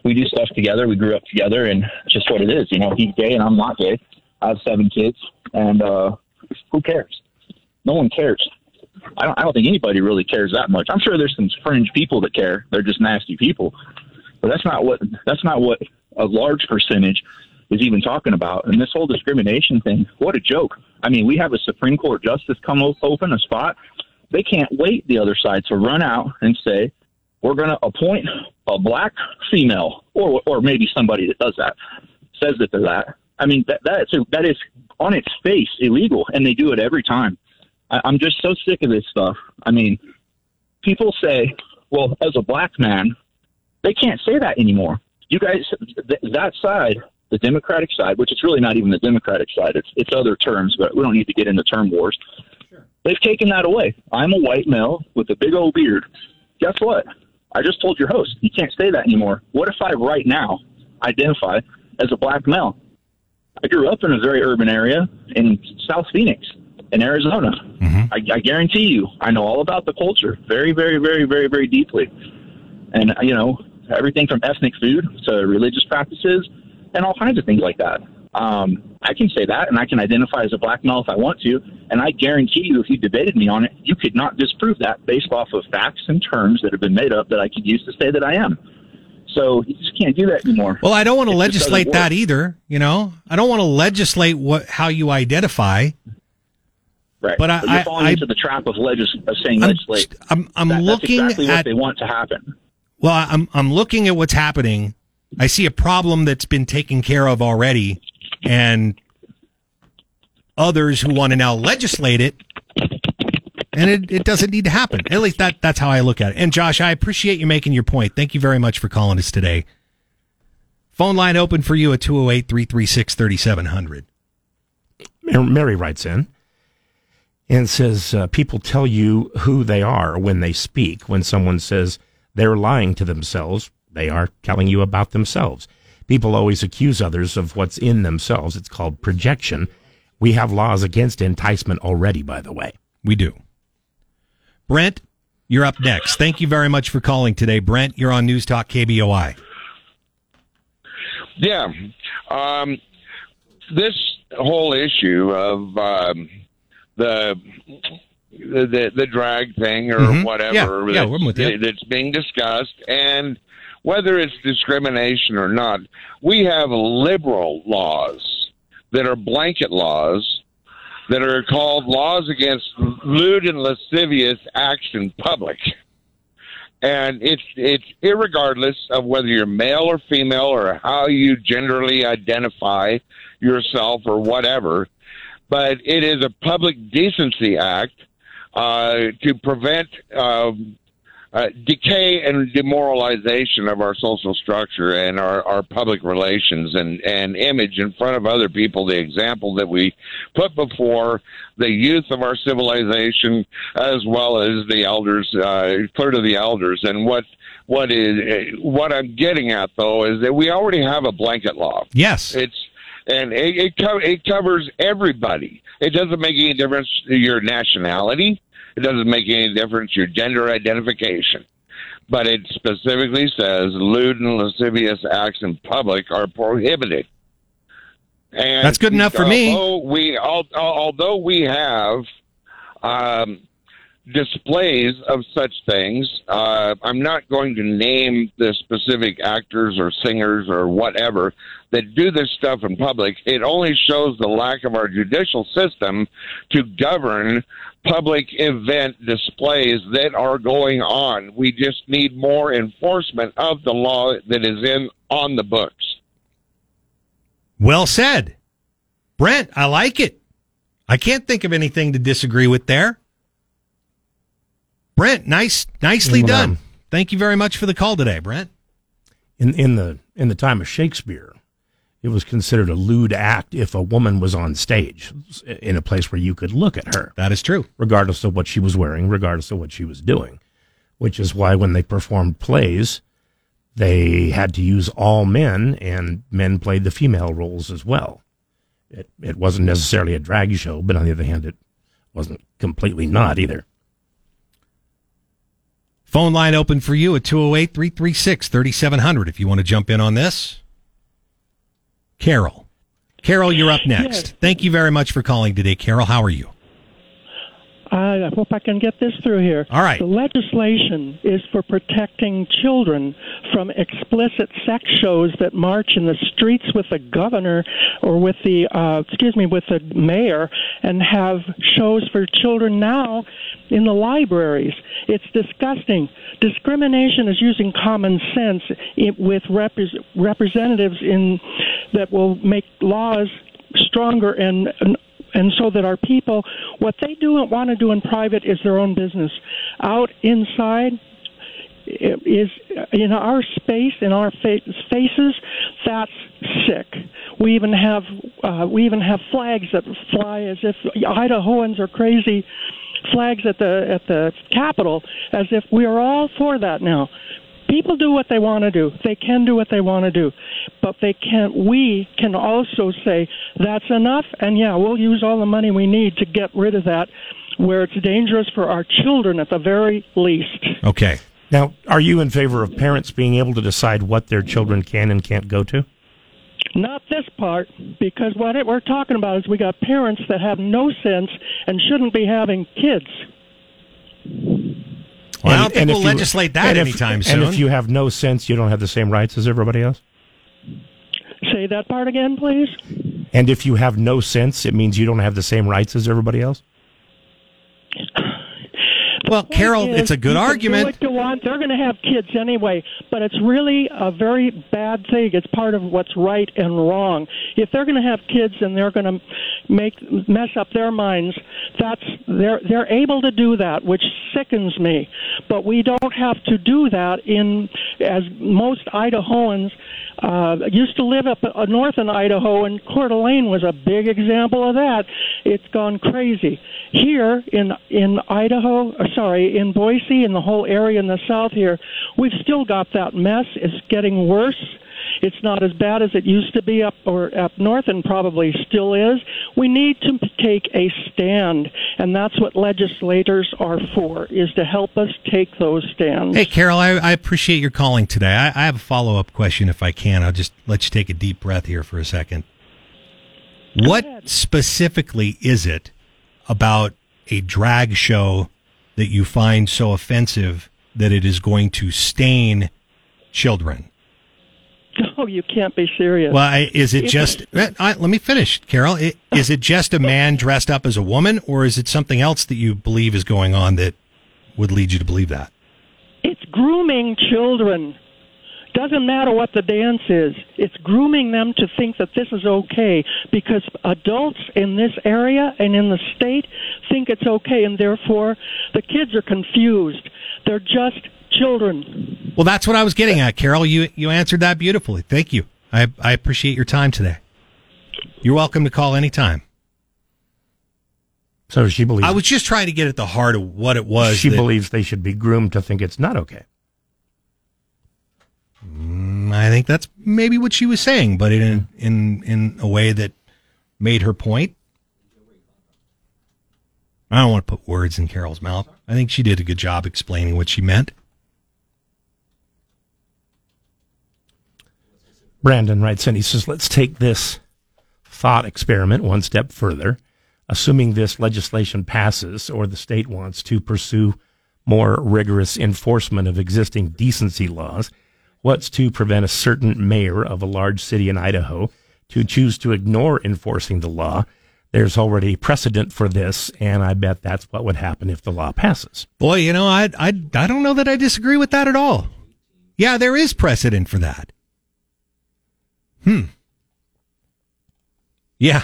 we do stuff together. We grew up together, and just what it is. You know, he's gay and I'm not gay. I have seven kids, and uh, who cares? No one cares. I don't, I don't think anybody really cares that much. I'm sure there's some fringe people that care. They're just nasty people, but that's not what that's not what a large percentage is even talking about. And this whole discrimination thing, what a joke. I mean, we have a Supreme Court justice come open a spot. They can't wait the other side to run out and say, we're going to appoint a black female, or or maybe somebody that does that says that they're that. I mean, that that's that is on its face illegal, and they do it every time. I, I'm just so sick of this stuff. I mean, people say, well, as a black man, they can't say that anymore. You guys, th- that side, the Democratic side, which is really not even the Democratic side, it's it's other terms, but we don't need to get into term wars. They've taken that away. I'm a white male with a big old beard. Guess what? I just told your host you can't say that anymore. What if I right now identify as a black male? I grew up in a very urban area in South Phoenix, in Arizona. I, I guarantee you, I know all about the culture very, very, very, very, very deeply. And, you know, everything from ethnic food to religious practices and all kinds of things like that. Um, I can say that, and I can identify as a black male if I want to. And I guarantee you, if you debated me on it, you could not disprove that based off of facts and terms that have been made up that I could use to say that I am. So you just can't do that anymore. Well, I don't want to It legislate that either. You know, I don't want to legislate what how you identify. Right. But I- you're falling I- into the trap of, legis- of saying I'm- legislate. I'm I'm That- looking that's exactly at what they want to happen. Well, I'm I'm looking at what's happening. I see a problem that's been taken care of already, and others who want to now legislate it, and it, it doesn't need to happen. At least that that's how I look at it. And Josh, I appreciate you making your point. Thank you very much for calling us today. Phone line open for you at 208 336 3700. Mary writes in and says uh, people tell you who they are when they speak. When someone says they're lying to themselves, they are telling you about themselves. People always accuse others of what's in themselves. It's called projection. We have laws against enticement already, by the way. We do. Brent, you're up next. Thank you very much for calling today. Brent, you're on News Talk KBOI. Yeah. Um, this whole issue of um, the, the the drag thing or Mhm. whatever Yeah, yeah, I'm with you. that's being discussed and whether it's discrimination or not, we have liberal laws that are blanket laws that are called laws against lewd and lascivious acts in public and it's it's irregardless of whether you're male or female or how you generally identify yourself or whatever but it is a public decency act uh, to prevent um, uh, decay and demoralization of our social structure and our, our public relations and, and image in front of other people, the example that we put before the youth of our civilization as well as the elders, uh, clear to the elders. And what what is what I'm getting at though is that we already have a blanket law. Yes. It's and it it, co- it covers everybody. It doesn't make any difference to your nationality. It doesn't make any difference your gender identification. But it specifically says lewd and lascivious acts in public are prohibited. And That's good enough for me. although We although we have um, displays of such things. Uh, I'm not going to name the specific actors or singers or whatever that do this stuff in public. It only shows the lack of our judicial system to govern public event displays that are going on. We just need more enforcement of the law that is in on the books. Well said. Brent, I like it. I can't think of anything to disagree with there. Brent, nice, nicely done. Thank you very much for the call today, Brent. In in the in the time of Shakespeare, it was considered a lewd act if a woman was on stage in a place where you could look at her. That is true. Regardless of what she was wearing, regardless of what she was doing. Which is why when they performed plays, they had to use all men and men played the female roles as well. It it wasn't necessarily a drag show, but on the other hand it wasn't completely not either. Phone line open for you at 208 336 3700 if you want to jump in on this. Carol. Carol, you're up next. Yes. Thank you very much for calling today, Carol. How are you? I hope I can get this through here. All right. The legislation is for protecting children from explicit sex shows that march in the streets with the governor or with the, uh, excuse me, with the mayor and have shows for children now in the libraries. It's disgusting. Discrimination is using common sense with repres representatives in that will make laws stronger and, and and so that our people, what they do and want to do in private is their own business. Out inside is in our space, in our faces. That's sick. We even have uh, we even have flags that fly as if Idahoans are crazy. Flags at the at the Capitol, as if we are all for that now people do what they want to do. They can do what they want to do, but they can. We can also say that's enough, and yeah, we'll use all the money we need to get rid of that, where it's dangerous for our children at the very least. Okay. Now, are you in favor of parents being able to decide what their children can and can't go to? Not this part, because what we're talking about is we got parents that have no sense and shouldn't be having kids. Well, I don't think if we'll legislate that and if- anytime soon. And if you have no sense, you don't have the same rights as everybody else? Say that part again, please. And if you have no sense, it means you don't have the same rights as everybody else? Well, Carol, is it's a good argument. What you want. They're going to have kids anyway, but it's really a very bad thing. It's part of what's right and wrong. If they're going to have kids and they're going to make mess up their minds, that's they're they're able to do that, which sickens me. But we don't have to do that in as most Idahoans uh, used to live up uh, north in Idaho, and Coeur d'Alene was a big example of that. It's gone crazy here in in Idaho. uh, Sorry, in Boise, in the whole area in the south here, we've still got that mess. It's getting worse. It's not as bad as it used to be up or up north, and probably still is. We need to take a stand, and that's what legislators are for: is to help us take those stands. Hey, Carol, I, I appreciate your calling today. I, I have a follow up question if I can. I'll just let you take a deep breath here for a second. What specifically is it about a drag show that you find so offensive that it is going to stain children? Oh, you can't be serious. Well, I, is it just? eh, I, let me finish, Carol. Is it just a man dressed up as a woman, or is it something else that you believe is going on that would lead you to believe that? It's grooming children. Doesn't matter what the dance is. It's grooming them to think that this is okay because adults in this area and in the state think it's okay, and therefore the kids are confused. They're just children. Well, that's what I was getting at, Carol. You you answered that beautifully. Thank you. I I appreciate your time today. You're welcome to call anytime. So she believes I was just trying to get at the heart of what it was. she that- believes they should be groomed to think it's not okay. Mm, I think that's maybe what she was saying, but in in in a way that made her point. I don't want to put words in Carol's mouth. I think she did a good job explaining what she meant. Brandon writes in, he says, let's take this thought experiment one step further. Assuming this legislation passes or the state wants to pursue more rigorous enforcement of existing decency laws, what's to prevent a certain mayor of a large city in Idaho to choose to ignore enforcing the law? There's already precedent for this, and I bet that's what would happen if the law passes. Boy, you know, I I I don't know that I disagree with that at all. Yeah, there is precedent for that. Hmm. Yeah,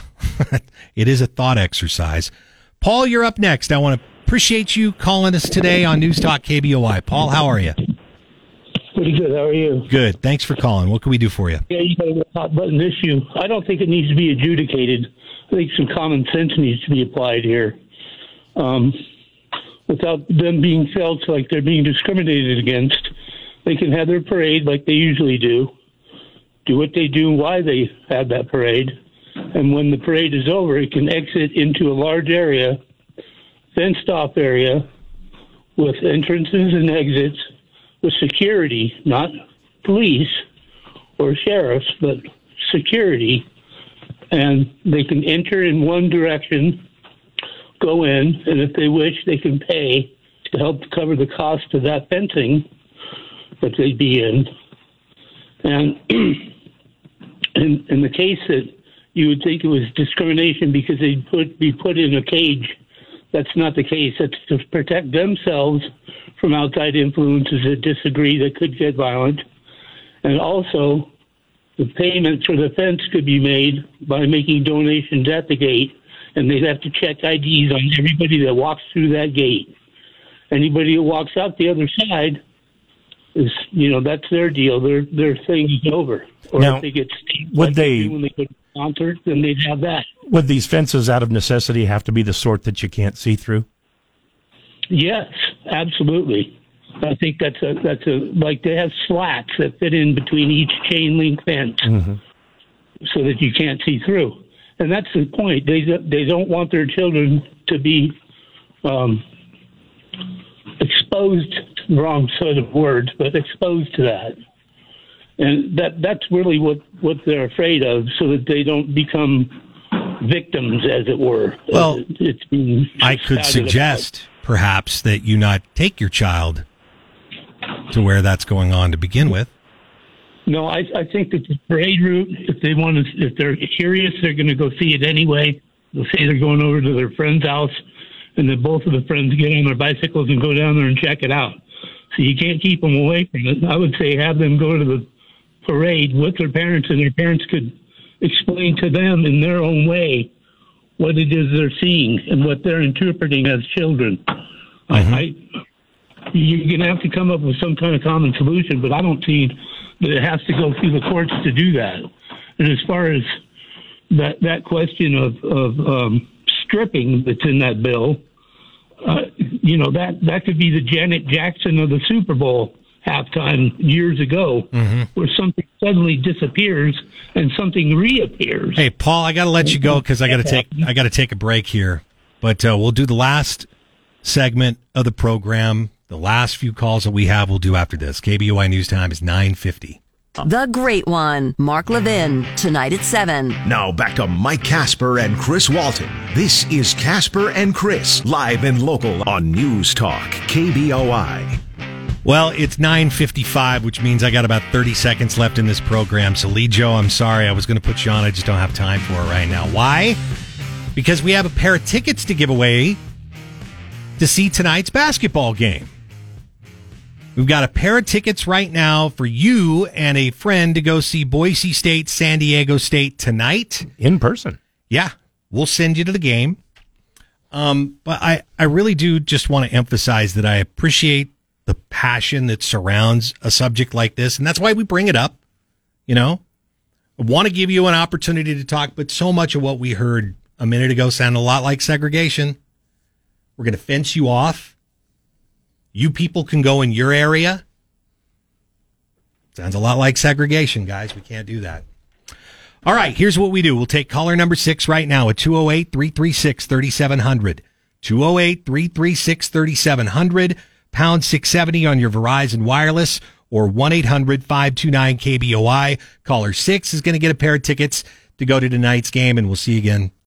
it is a thought exercise. Paul, you're up next. I want to appreciate you calling us today on News Talk KBOI. Paul, how are you? Pretty good. How are you? Good. Thanks for calling. What can we do for you? Yeah, you got a hot button issue. I don't think it needs to be adjudicated. I think some common sense needs to be applied here, um, without them being felt like they're being discriminated against. They can have their parade like they usually do, do what they do, why they have that parade, and when the parade is over, it can exit into a large area fenced off area with entrances and exits with security, not police or sheriffs, but security. And they can enter in one direction, go in, and if they wish, they can pay to help cover the cost of that fencing that they'd be in. And in, in the case that you would think it was discrimination because they'd put, be put in a cage, that's not the case. That's to protect themselves from outside influences that disagree that could get violent. And also, the payments for the fence could be made by making donations at the gate, and they'd have to check IDs on everybody that walks through that gate. Anybody who walks out the other side is, you know, that's their deal. Their their thing is over. Or Now, if they get steamed would like they- do when they go to concert, then they'd have that. Would these fences, out of necessity, have to be the sort that you can't see through? Yes, absolutely. I think that's a that's a like they have slats that fit in between each chain link fence so that you can't see through. And that's the point. They they don't want their children to be um, exposed. Wrong sort of words, but exposed to that. And that that's really what what they're afraid of, so that they don't become victims, as it were. Well, it's being I could shouted about. suggest perhaps that you not take your child to where that's going on to begin with. No, I, I think that the parade route, if they want to, if they're curious, they're going to go see it anyway. They'll say they're going over to their friend's house, and then both of the friends get on their bicycles and go down there and check it out. So you can't keep them away from it. I would say have them go to the parade with their parents, and their parents could explain to them in their own way what it is they're seeing and what they're interpreting as children. I, I, you're going to have to come up with some kind of common solution, but I don't see that it has to go through the courts to do that. And as far as that that question of of um, stripping that's in that bill, uh, you know that that could be the Janet Jackson of the Super Bowl halftime years ago, where something suddenly disappears and something reappears. Hey, Paul, I got to let you go because I got to take I got to take a break here. But uh, we'll do the last segment of the program. The last few calls that we have, we'll do after this. KBOI News Time is nine fifty. The Great One, Mark Levin, tonight at 7. Now back to Mike Casper and Chris Walton. This is Casper and Chris, live and local on News Talk, KBOI. Well, it's 9:55, which means I got about 30 seconds left in this program. So, Lee Joe, I'm sorry, I was going to put you on. I just don't have time for it right now. Why? Because we have a pair of tickets to give away to see tonight's basketball game. We've got a pair of tickets right now for you and a friend to go see Boise State, San Diego State tonight in person. Yeah, we'll send you to the game. Um, but I, I really do just want to emphasize that I appreciate the passion that surrounds a subject like this, and that's why we bring it up. You know, I want to give you an opportunity to talk, but so much of what we heard a minute ago sounded a lot like segregation. We're going to fence you off. You people can go in your area. Sounds a lot like segregation, guys. We can't do that. All right, here's what we do. We'll take caller number six right now at 208 336 3700. 208 336 3700, pound 670 on your Verizon Wireless, or 1 800 529 KBOI. Caller six is going to get a pair of tickets to go to tonight's game, and we'll see you again